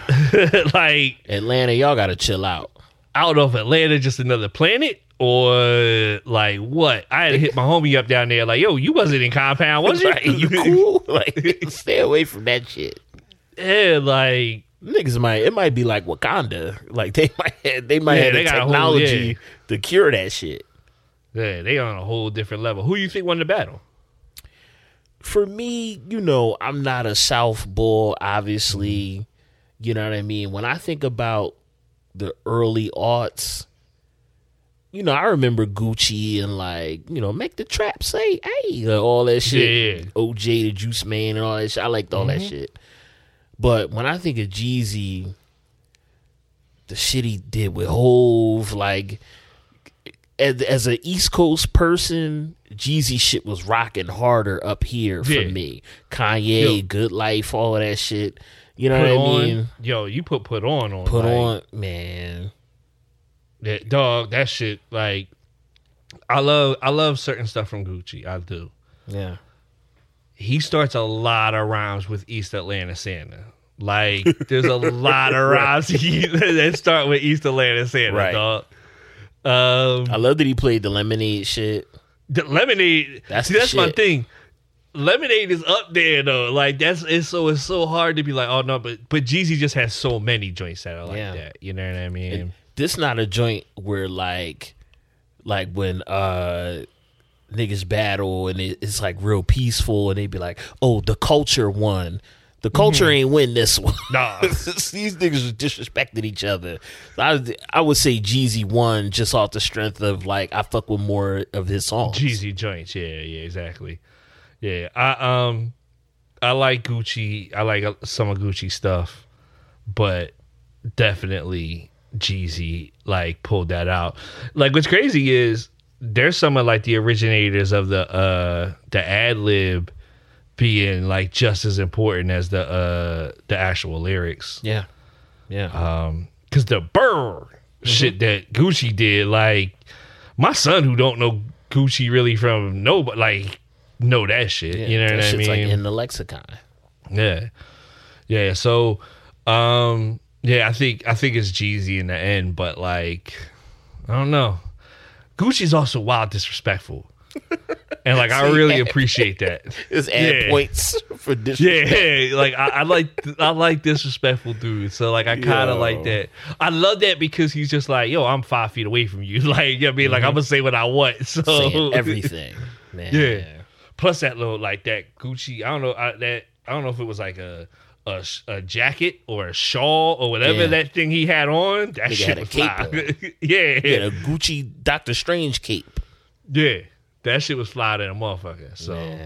<laughs> like Atlanta, y'all gotta chill out. I don't know if Atlanta just another planet or like what. I had to hit my homie up down there. Like, yo, you wasn't in compound, was you? <laughs> Right, you cool? <laughs> Like, stay away from that shit. yeah, like Niggas might it might be like Wakanda. Like they <laughs> might have, they might Yeah, have they got a whole- technology yeah. to cure that shit. yeah, they on a whole different level. Who you think won the battle? For me, you know, I'm not a South bull, obviously. You know what I mean? When I think about the early aughts, you know, I remember Gucci and like, you know, make the trap say, hey, all that shit. Yeah. Mm-hmm. OJ da Juiceman and all that shit. I liked all that shit. But when I think of Jeezy, the shit he did with Hove, like as, as an East Coast person, Jeezy shit was rocking harder up here for Yeah. me. Kanye, Yo. Good Life, all of that shit. You know Put what I on, mean? yo, you put put on on Put like, on, man. that dog. That shit, like, I love I love certain stuff from Gucci. I do. Yeah. He starts a lot of rhymes with East Atlanta Santa. Like there's a lot of <laughs> rhymes that start with East Atlanta Santa, Right. dog. Um, I love that he played the lemonade shit. the lemonade. That's see, that's my thing. Lemonade is up there though. Like that's it's so it's so hard to be like, oh no, but but Jeezy just has so many joints that are like Yeah. that. You know what I mean? This not a joint where like like when uh niggas battle and it, it's like real peaceful and they'd be like, oh, the culture won. The culture ain't win this <laughs> one. Nah. <laughs> These niggas are disrespecting each other. I, I would say Jeezy won just off the strength of like I fuck with more of his songs. Jeezy joints. Yeah, yeah, exactly. Yeah, I um, I like Gucci. I like uh, some of Gucci stuff. but definitely Jeezy like pulled that out. Like what's crazy is there's some of like the originators of the uh the ad lib being like just as important as the uh the actual lyrics. Yeah. Yeah. Um cuz the burr shit that Gucci did like my son who don't know Gucci really from no but like know that shit. Yeah, you know what I mean? like in the lexicon. Yeah. Yeah. So um yeah, I think I think it's Jeezy in the end, but like I don't know. Gucci's also wild disrespectful. And like I <laughs> really appreciate that. It's add Yeah. points for disrespect. Yeah, <laughs> like I, I like I like disrespectful dudes. So like I kind of like that. I love that because he's just like, yo, I'm five feet away from you. <laughs> Like, you know what I mean, like I'm gonna mm-hmm. say what I want. So Saying everything. Man. yeah. Plus that little like that Gucci. I don't know I, that. I don't know if it was like a a, a jacket or a shawl or whatever Yeah. that thing he had on. That Nigga shit had a was cape fly. <laughs> yeah, He had a Gucci Doctor Strange cape. yeah. That shit was fly than a motherfucker. So.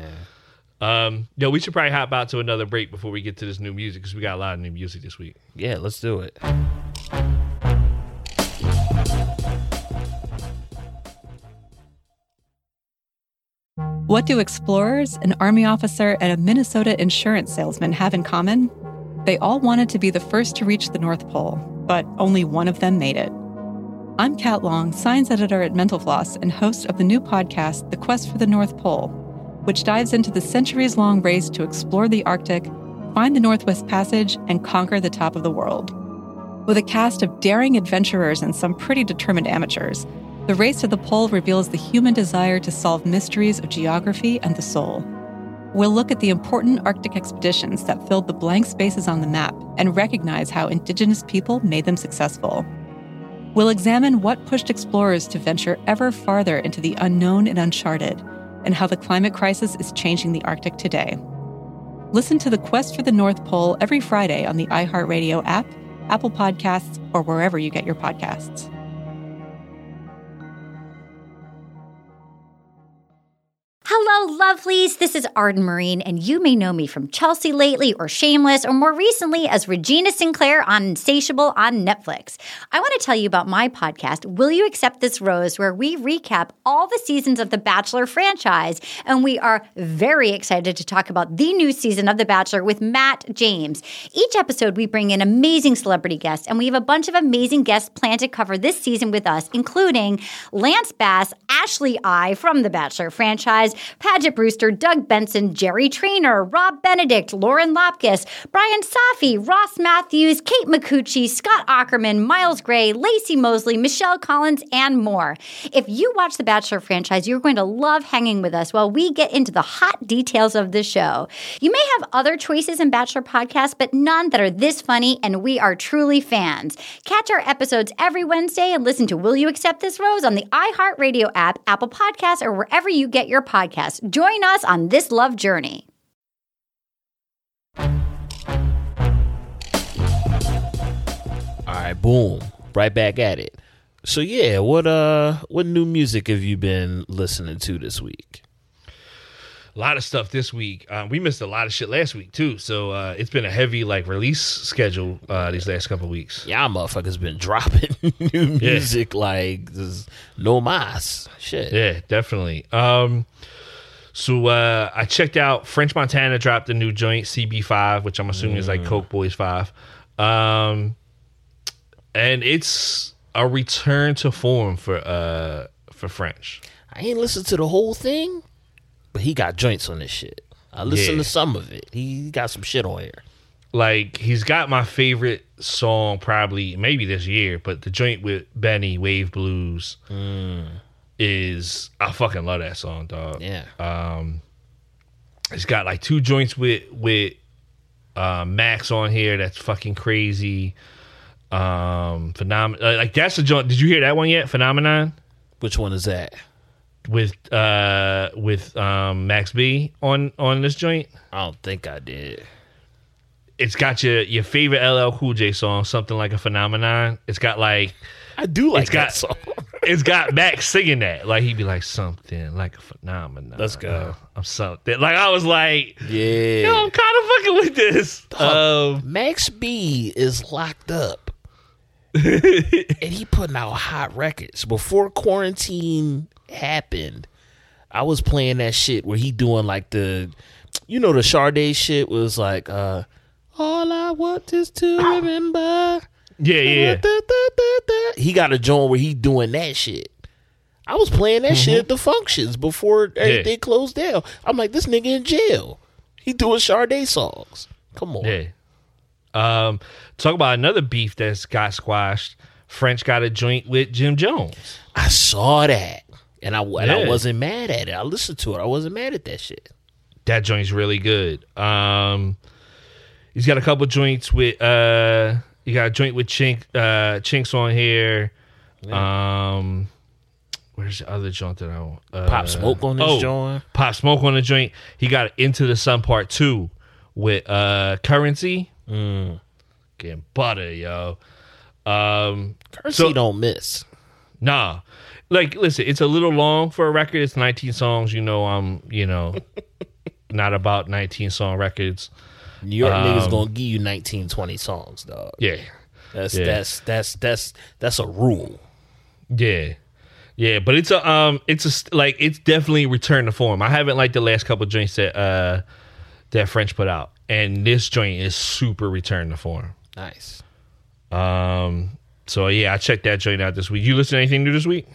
Um, yo, we should probably hop out to another break before we get to this new music because we got a lot of new music this week. Yeah, let's do it. What do explorers, an army officer, and a Minnesota insurance salesman have in common? They all wanted to be the first to reach the North Pole, but only one of them made it. I'm Kat Long, science editor at Mental Floss and host of the new podcast, The Quest for the North Pole, which dives into the centuries long race to explore the Arctic, find the Northwest Passage, and conquer the top of the world. With a cast of daring adventurers and some pretty determined amateurs, the race to the pole reveals the human desire to solve mysteries of geography and the soul. We'll look at the important Arctic expeditions that filled the blank spaces on the map and recognize how Indigenous people made them successful. We'll examine what pushed explorers to venture ever farther into the unknown and uncharted, and how the climate crisis is changing the Arctic today. Listen to The Quest for the North Pole every Friday on the iHeartRadio app, Apple Podcasts, or wherever you get your podcasts. Hello, lovelies. This is Arden Myrin, and you may know me from Chelsea lately, or Shameless, or more recently as Regina Sinclair on Insatiable on Netflix. I want to tell you about my podcast, Will You Accept This Rose, where we recap all the seasons of the Bachelor franchise, and we are very excited to talk about the new season of The Bachelor with Matt James. Each episode, we bring in amazing celebrity guests, and we have a bunch of amazing guests planned to cover this season with us, including Lance Bass, Ashley I from the Bachelor franchise, Paget Brewster, Doug Benson, Jerry Trainor, Rob Benedict, Lauren Lapkus, Brian Safi, Ross Mathews, Kate Micucci, Scott Aukerman, Miles Gray, Lacey Mosley, Michelle Collins, and more. If you watch the Bachelor franchise, you're going to love hanging with us while we get into the hot details of the show. You may have other choices in Bachelor podcasts, but none that are this funny, and we are truly fans. Catch our episodes every Wednesday and listen to Will You Accept This Rose on the iHeartRadio app, Apple Podcasts, or wherever you get your podcasts. Join us on this love journey. All right, boom. Right back at it. So yeah, what uh what new music have you been listening to this week? A lot of stuff this week. Um, we missed a lot of shit last week too, so uh, it's been a heavy like release schedule uh, these last couple weeks. Y'all motherfuckers been <laughs> dropping new music like there's no mas. Shit. Yeah, definitely. Um, so uh, I checked out French Montana dropped a new joint CB5, which I'm assuming is like Coke Boys Five, um, and it's a return to form for uh for French. I ain't listened to the whole thing, but he got joints on this shit. I listened Yeah. to some of it. He got some shit on here. like he's got my favorite song probably maybe this year, but the joint with Benny Wave Blues is I fucking love that song, dog. Yeah. Um it's got like two joints with with uh, Max on here that's fucking crazy. Um phenomenon like that's the joint. Did you hear that one yet? Phenomenon? Which one is that? With uh with um Max B on on this joint? I don't think I did. it's got your your favorite LL Cool J song, something like a phenomenon. It's got like I do like it's got that song. <laughs> it's got Max singing that. Like he'd be like something like a phenomenon. Let's go. I'm something. Like I was like, Yeah. yo, I'm kind of fucking with this. Um, Max B is locked up. <laughs> and he putting out hot records. Before quarantine happened, I was playing that shit where he doing like the you know the Sade shit was like uh all I want is to remember. Yeah, yeah, yeah. He got a joint where he doing that shit. I was playing that shit at the functions before everything closed down. I'm like, this nigga in jail. He doing Sade songs. Come on. Yeah. Um, talk about another beef that's got squashed. French got a joint with Jim Jones. I saw that. And I, and I wasn't mad at it. I listened to it. I wasn't mad at that shit. That joint's really good. Um, he's got a couple joints with uh, he got a joint with Chinx uh, Chinx on here. Um, where's the other joint that I want? Uh, Pop Smoke on this oh, joint. Pop Smoke on the joint. He got Into the Sun Part Two with uh Currency. Mm. Getting butter, yo. Um, Currency so- don't miss. Nah. Like, listen, it's a little long for a record. It's 19 songs. You know, I'm, you know, <laughs> not about 19 song records. New York Um, niggas gonna give you 19, 20 songs, dog. Yeah. That's Yeah. that's that's that's that's a rule. Yeah. Yeah, but it's a um it's a like it's definitely return to form. I haven't liked the last couple joints that uh that French put out. And this joint is super return to form. Nice. Um so yeah, I checked that joint out this week. You listen to anything new this week?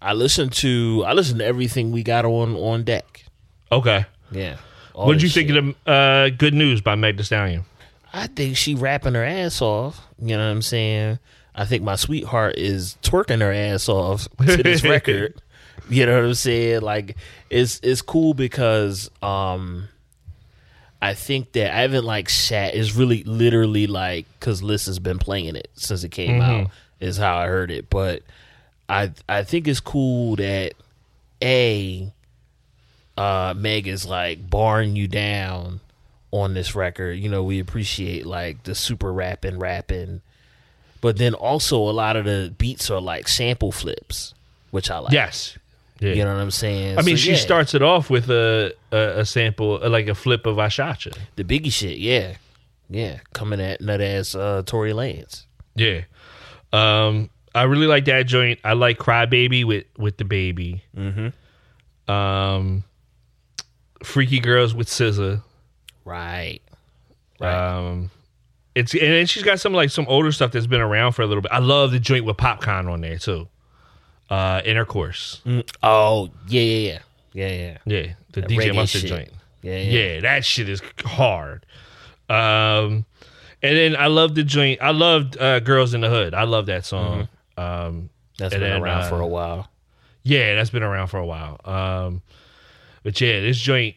I listened to I listened to everything we got on on deck. Okay. Yeah. What did you this think of the uh Good News by Meg Thee Stallion? I think she rapping her ass off. You know what I'm saying? I think my sweetheart is twerking her ass off <laughs> to this record. You know what I'm saying? Like it's it's cool because um I think that I haven't like sat is really literally like because Liz has been playing it since it came Mhm. out is how I heard it. But I I think it's cool that a uh Meg is like barring you down on this record. You know, we appreciate like the super rapping rapping. But then also a lot of the beats are like sample flips, which I like. Yes. Yeah. You know what I'm saying? I mean, So, she yeah. starts it off with a a, a sample, like a flip of I Shot the Biggie shit, yeah. Yeah. Coming at nut ass uh Tory Lanez. Yeah. Um, I really like that joint. I like Cry Baby with with DaBaby. Mm-hmm. Um, Freaky Girls with SZA. Right. Um, it's and then she's got some like some older stuff that's been around for a little bit. I love the joint with Popcaan on there too. Uh, Intercourse. Oh, yeah, yeah, yeah. Yeah, yeah. Yeah, the That DJ Mustard joint. Yeah, yeah. that shit is hard. Um, and then I love the joint. I loved uh, "Girls in the Hood." I love that song. Um, Mm-hmm. That's and been then, around uh, for a while. Yeah, that's been around for a while. Um, but yeah, this joint,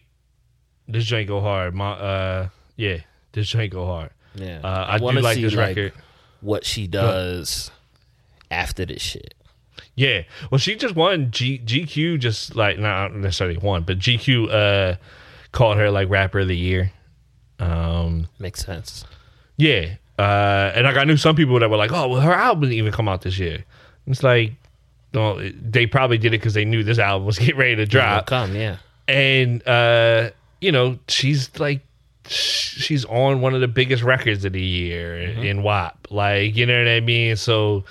this joint go hard. My, uh, yeah, this joint go hard. Yeah. uh, I, do wanna like see, this like, record. What she does after this shit. Yeah, well, she just won. G GQ just like not necessarily won, but GQ uh called her like rapper of the year. Um, Makes sense. yeah, uh, and like I knew some people that were like, "Oh, well, her album didn't even come out this year." It's like, well, they probably did it because they knew this album was <laughs> getting ready to drop. come, yeah. And uh you know she's like she's on one of the biggest records of the year in WAP like you know what I mean so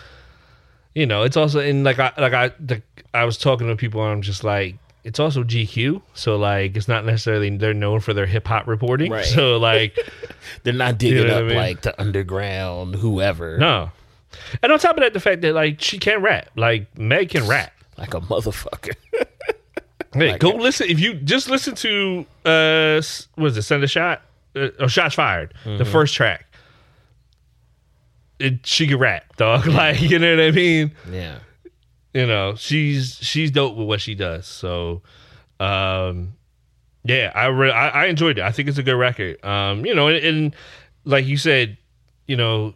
you know it's also in like I like I the, I was talking to people and I'm just like it's also GQ so like it's not necessarily they're known for their hip hop reporting Right. so like <laughs> They're not digging You know up I mean? like the underground, whoever. no and on top of that the fact that like she can rap like Meg can rap Like a motherfucker. <laughs> Hey, go listen. If you just listen to uh, s- what is it? Send a shot uh, or shots fired. The Mhm. first track. It, she can rap, dog. <laughs> Like you know what I mean. yeah. You know she's she's dope with what she does. So, um, yeah, I re- I, I enjoyed it. I think it's a good record. Um, you know, and, and like you said, you know,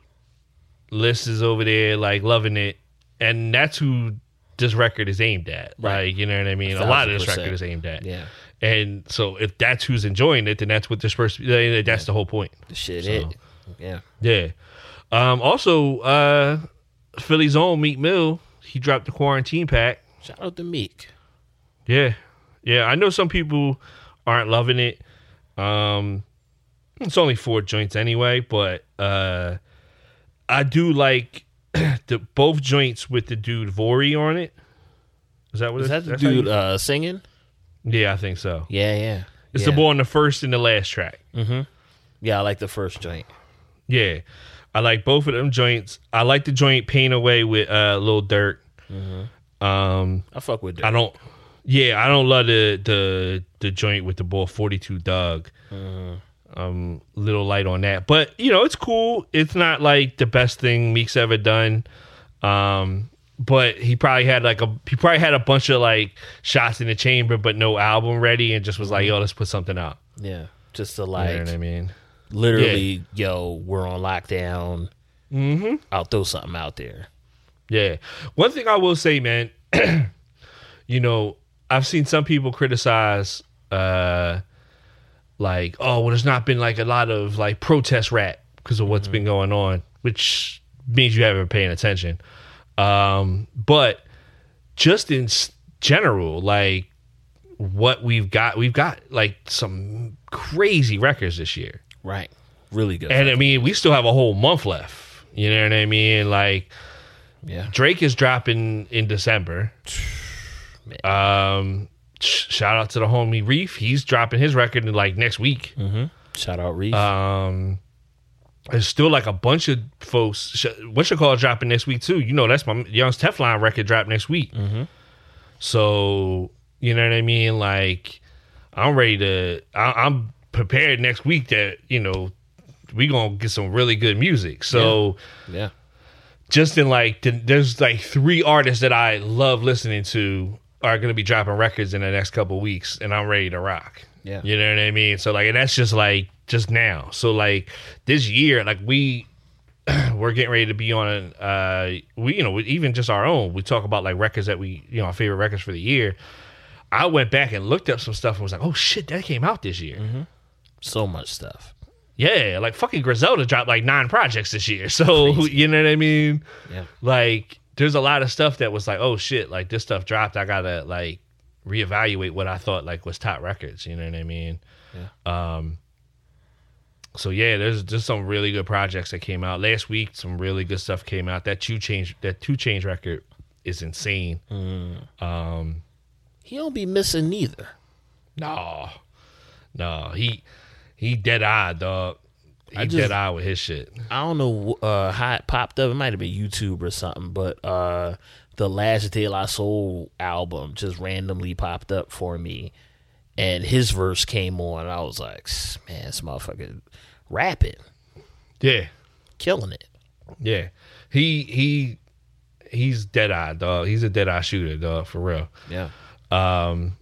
Liz is over there like loving it, and that's who this record is aimed at. Right. Like you know what I mean. A Thousand lot of this record is aimed at. Yeah. And so if that's who's enjoying it, then that's what they're supposed to be. That's the whole point. The shit So, it. Yeah. Yeah. Um, also, uh, Philly's own Meek Mill, he dropped the quarantine pack. Shout out to Meek. Yeah, yeah. I know some people aren't loving it. Um, it's only four joints anyway, but uh, I do like the both joints with the dude Vory on it. Is that what? Is that the dude you- uh, singing? yeah, I think so. Yeah, yeah. It's yeah. the boy on the first and the last track. Mm-hmm. Yeah, I like the first joint. Yeah, I like both of them joints. I like the joint "Pain Away" with uh, Lil Durk. Um, I fuck with I don't. Yeah, I don't love the the the joint with the boy Forty Two Dugg. Um, little light on that, but you know it's cool. It's not like the best thing Meek's ever done. Um, but he probably had like a he probably had a bunch of like shots in the chamber, but no album ready, and just was like, "Yo, let's put something out." Yeah, just to like, You know what I mean? literally, yo, we're on lockdown. Mm-hmm. I'll throw something out there. Yeah. One thing I will say, man, <clears throat> you know, I've seen some people criticize uh like, oh, well there's not been like a lot of like protest rap because of what's been going on, which means you haven't been paying attention. Um but just in general, like what we've got, we've got like some crazy records this year. Right. Really good. And I mean, we still have a whole month left. You know what I mean? Like, yeah, Drake is dropping in December. <sighs> Um, sh- shout out to the homie Reef. He's dropping his record in like next week. Mm-hmm. Shout out Reef. Um, there's still like a bunch of folks. Sh- what you call dropping next week too? You know, that's my Young's Teflon record drop next week. Mm-hmm. So you know what I mean? Like, I'm ready to. I, I'm prepared next week that you know we gonna get some really good music. So yeah. just in like the, there's like three artists that I love listening to are gonna be dropping records in the next couple weeks, and I'm ready to rock. Yeah. you know what I mean. So like, and that's just like just now. So like this year, like we <clears throat> we're getting ready to be on uh we you know even just our own we talk about like records that we you know our favorite records for the year i went back and looked up some stuff and was like oh shit that came out this year So much stuff. yeah like fucking griselda dropped like nine projects this year <laughs> so you know what i mean Yeah. like there's a lot of stuff that was like oh shit like this stuff dropped. I gotta like reevaluate what i thought like was top records. You know what i mean? Um so yeah there's just some really good projects that came out. Last week some really good stuff came out. That two Chainz that two Chainz record is insane. Mm. um He don't be missing neither. no no he he dead eye dog he I just- dead eye with his shit I don't know uh, how it popped up. It might have been YouTube or something, but uh, the last De La Soul album just randomly popped up for me, and his verse came on. I was like, man, this motherfucker rapping, yeah killing it. Yeah, he he he's dead eye dog. He's a dead eye shooter dog for real. Yeah. Um,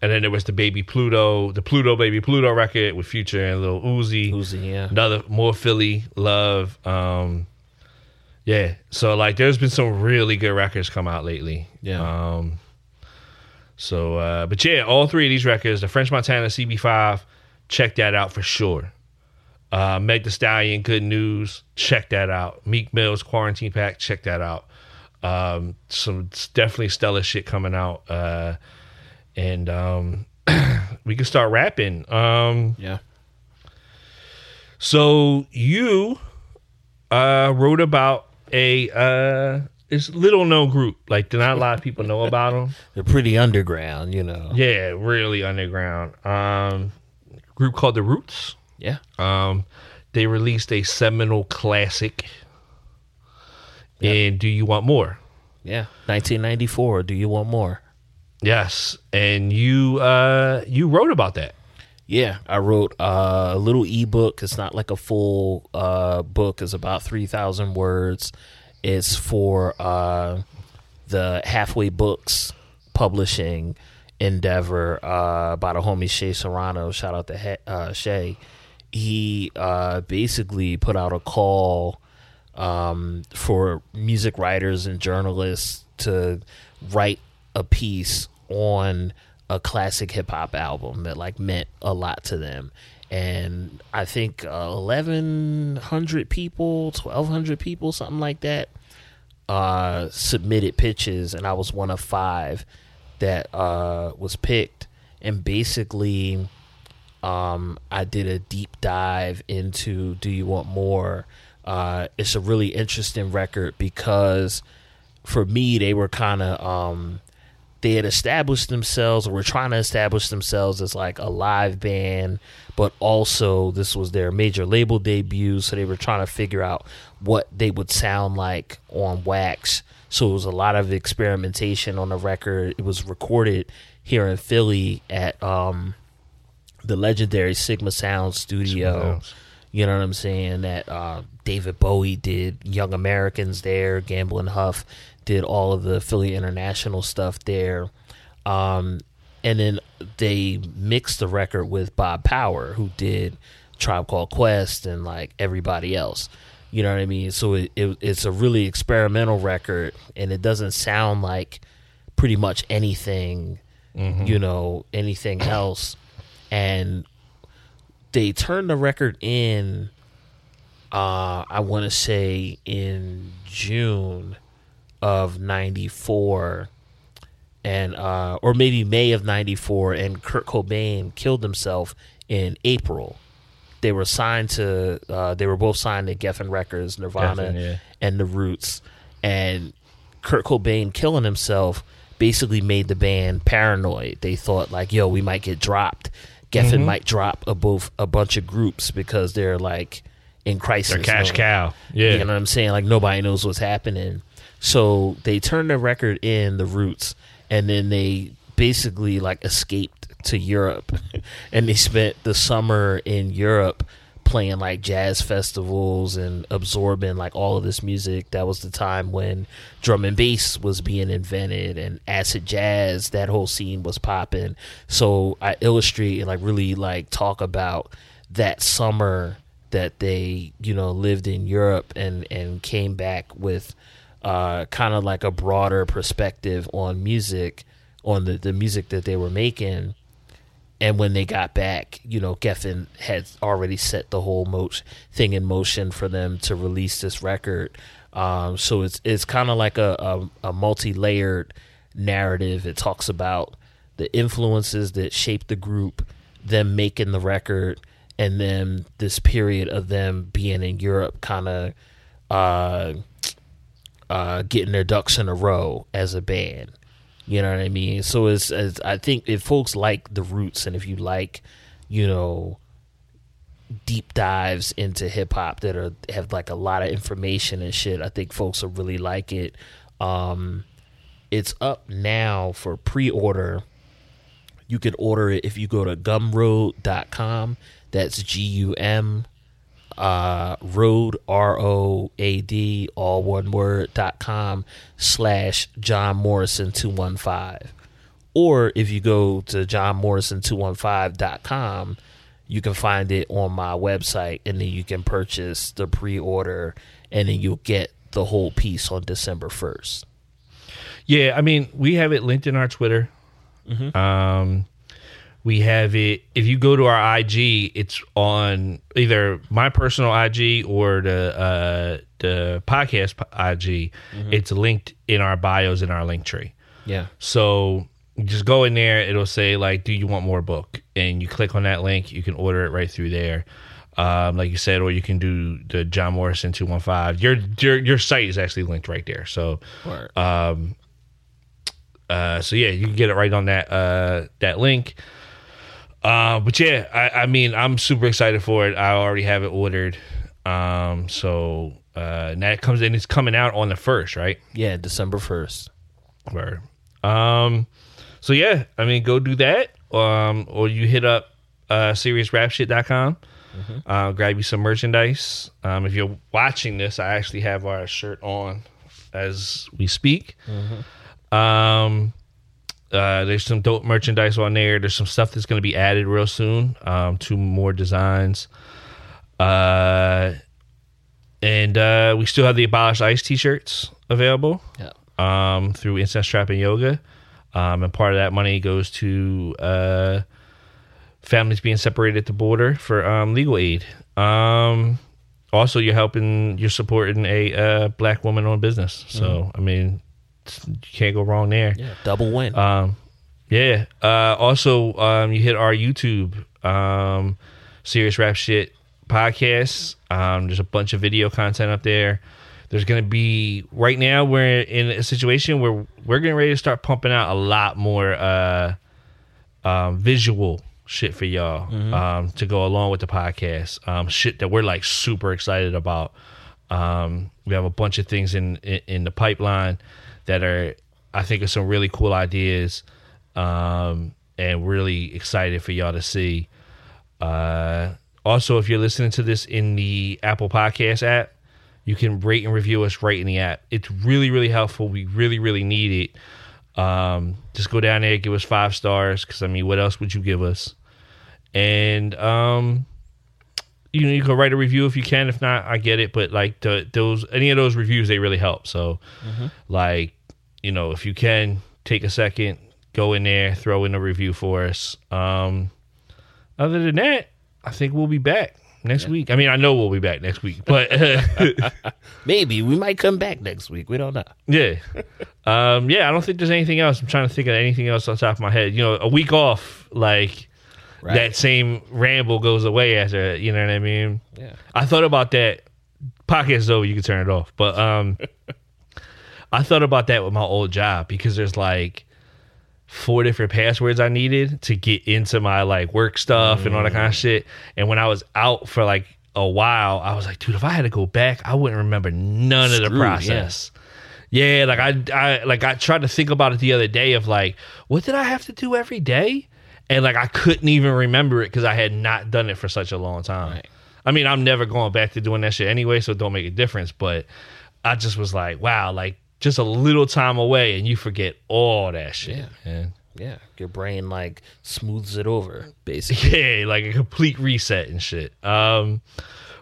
and then there was the Baby Pluto, the Pluto Baby Pluto record with Future and Lil Uzi. Uzi, yeah. Another more Philly love. Um, yeah. So like, there's been some really good records come out lately. Yeah. Um. So, uh, but yeah, all three of these records, the French Montana CB5, check that out for sure. Uh, Meg Thee Stallion, Good News, check that out. Meek Mill's Quarantine Pack, check that out. Um, some definitely stellar shit coming out. Uh, and um, <clears throat> we can start rapping. Um, Yeah. so you uh, wrote about a uh, it's little known group. Like not a lot of people know about them. <laughs> They're pretty underground, you know. Yeah, really underground. Um, group called the Roots. Yeah. Um, they released a seminal classic. And do you want more? Yeah. 1994. Do you want more? Yes, and you uh, you wrote about that. Yeah, I wrote uh, a little ebook. It's not like a full uh, book. It's about three thousand words. It's for uh, the Halfway Books publishing endeavor uh, by the homie Shea Serrano. Shout out to he- uh, Shea. He uh, basically put out a call um, for music writers and journalists to write a piece on a classic hip hop album that like meant a lot to them. And I think uh, 1,100 people, 1,200 people, something like that, uh, submitted pitches, and I was one of five that uh, was picked. And basically, um, I did a deep dive into "Do You Want More." Uh, it's a really interesting record because, for me, they were kind of um, they had established themselves or were trying to establish themselves as like a live band, but also this was their major label debut, so they were trying to figure out what they would sound like on wax. So it was a lot of experimentation on the record. It was recorded here in Philly at um, the legendary Sigma Sound Studio. You know what I'm saying? That uh, David Bowie did Young Americans there. Gambling Huff did all of the Philly International stuff there. Um, and then they mixed the record with Bob Power, who did Tribe Called Quest and like everybody else. You know what I mean? So it, it it's a really experimental record, and it doesn't sound like pretty much anything, Mhm. you know, anything else. And they turned the record in. Uh, I want to say in June of '94, and uh, or maybe May of '94, and Kurt Cobain killed himself in April. They were signed to. Uh, they were both signed to Geffen Records, Nirvana, Geffen, yeah. and the Roots, and Kurt Cobain killing himself basically made the band paranoid. They thought like, "Yo, we might get dropped. Geffen Mhm. might drop a both a bunch of groups because they're like in crisis. They're cash mode. cow. Yeah. you know what I'm saying. Like nobody knows what's happening. So they turned the record in the Roots, and then they basically like escaped to Europe, <laughs> and they spent the summer in Europe playing like jazz festivals and absorbing like all of this music. That was the time when drum and bass was being invented and acid jazz. That whole scene was popping. So I illustrate and like really like talk about that summer that they you know lived in Europe and and came back with uh, kind of like a broader perspective on music, on the the music that they were making. And when they got back, you know, Geffen had already set the whole mo- thing in motion for them to release this record. Um, so it's it's kind of like a, a, a multi layered narrative. It talks about the influences that shaped the group, them making the record, and then this period of them being in Europe, kind of uh, uh, getting their ducks in a row as a band. You know what I mean? So it's, it's I think if folks like the roots and if you like, you know, deep dives into hip hop that are have like a lot of information and shit, I think folks will really like it. Um, it's up now for pre order. You can order it if you go to gumroad.com. That's G U M uh, road R O A D all one word dot com slash John Morrison two one five. Or if you go to John Morrison two one five dot com, you can find it on my website and then you can purchase the pre order and then you'll get the whole piece on December first. Yeah, I mean, we have it linked in our Twitter. Mhm. Um, we have it. If you go to our IG, it's on either my personal IG or the uh, the podcast IG. Mhm. It's linked in our bios in our link tree. Yeah. So just go in there. It'll say like, "Do you want more book?" And you click on that link. You can order it right through there. Um, like you said, or you can do the John Morrison two one five. Your your your site is actually linked right there. So, um, uh, so yeah, you can get it right on that uh that link. Uh, but yeah, I, I mean, I'm super excited for it. I already have it ordered. Um, so uh, and that comes in. It's coming out on the first, right? Yeah, December first. Word. Um, so yeah, I mean, go do that. Um, or you hit up uh, seriousrapshit.com. Uh, grab you some merchandise. Um, if you're watching this, I actually have our shirt on as we speak. Um, uh, there's some dope merchandise on there. There's some stuff that's going to be added real soon. Um, two more designs. Uh, and uh, we still have the abolished ice t-shirts available. Yeah. Um, through Incense Trap and Yoga. Um, and part of that money goes to uh, families being separated at the border for um, legal aid. Um, also you're helping, you're supporting a uh, black woman owned business. So I mean, you can't go wrong there. Yeah, double win. Um, yeah. Uh, also, um, you hit our YouTube, um, serious rap shit podcast. Um, there's a bunch of video content up there. There's gonna be right now we're in a situation where we're getting ready to start pumping out a lot more uh, um, visual shit for y'all um, to go along with the podcast. Um, shit that we're like super excited about. Um, we have a bunch of things in, in in the pipeline that are I think are some really cool ideas, um, and really excited for y'all to see. Uh, also, if you're listening to this in the Apple Podcast app, you can rate and review us right in the app. It's really, really helpful. We really, really need it. Um, just go down there, give us five stars. Because I mean, what else would you give us? And um, you know, you can write a review if you can. If not, I get it. But like the, those, any of those reviews, they really help. So, like, you know, if you can take a second, go in there, throw in a review for us. Um, other than that, I think we'll be back next week. I mean, I know we'll be back next week, but <laughs> Maybe we might come back next week. We don't know. yeah, um, yeah. I don't think there's anything else. I'm trying to think of anything else on top of my head. You know, a week off, like Right. that same ramble goes away after. You know what I mean? Yeah. I thought about that. Podcast is over. You can turn it off. But um, <laughs> I thought about that with my old job because there's like four different passwords I needed to get into my like work stuff and all that kind of mm. shit. And when I was out for like a while, I was like, dude, if I had to go back, I wouldn't remember none of the Screwed, yeah. process. Yeah, like I, I like I tried to think about it the other day of like, what did I have to do every day? And like I couldn't even remember it because I had not done it for such a long time. I mean, I'm never going back to doing that shit anyway, so it don't make a difference. But I just was like, wow, like just a little time away and you forget all that shit. Yeah. man. Yeah, your brain like smooths it over, basically. <laughs> Yeah, like a complete reset and shit. Um,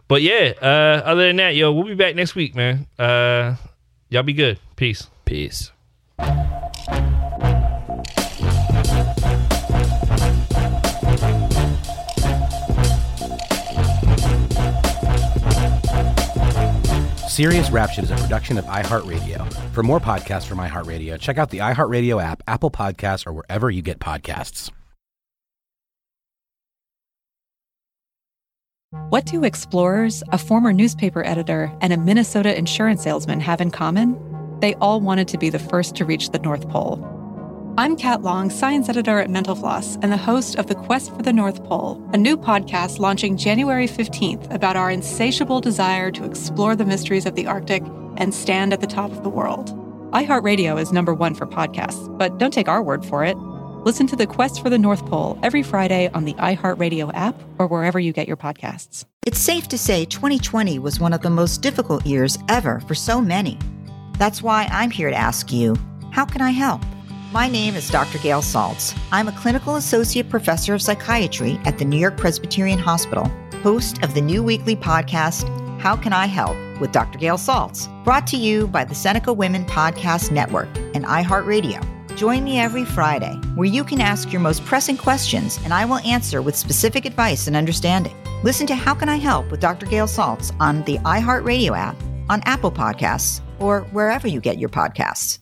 but yeah, uh, other than that, yo, we'll be back next week, man. Uh, y'all be good. Peace. Peace. Serious Rap is a production of iHeartRadio. For more podcasts from iHeartRadio, check out the iHeartRadio app, Apple Podcasts, or wherever you get podcasts. What do explorers, a former newspaper editor, and a Minnesota insurance salesman have in common? They all wanted to be the first to reach the North Pole. I'm Kat Long, science editor at Mental Floss and the host of The Quest for the North Pole, a new podcast launching January 15th about our insatiable desire to explore the mysteries of the Arctic and stand at the top of the world. iHeartRadio is number one for podcasts, but don't take our word for it. Listen to The Quest for the North Pole every Friday on the iHeartRadio app or wherever you get your podcasts. It's safe to say 2020 was one of the most difficult years ever for so many. That's why I'm here to ask you how can I help? My name is Dr. Gail Saltz. I'm a clinical associate professor of psychiatry at the New York Presbyterian Hospital, host of the new weekly podcast, How Can I Help with Dr. Gail Saltz, brought to you by the Seneca Women Podcast Network and iHeartRadio. Join me every Friday where you can ask your most pressing questions and I will answer with specific advice and understanding. Listen to How Can I Help with Dr. Gail Saltz on the iHeartRadio app, on Apple Podcasts, or wherever you get your podcasts.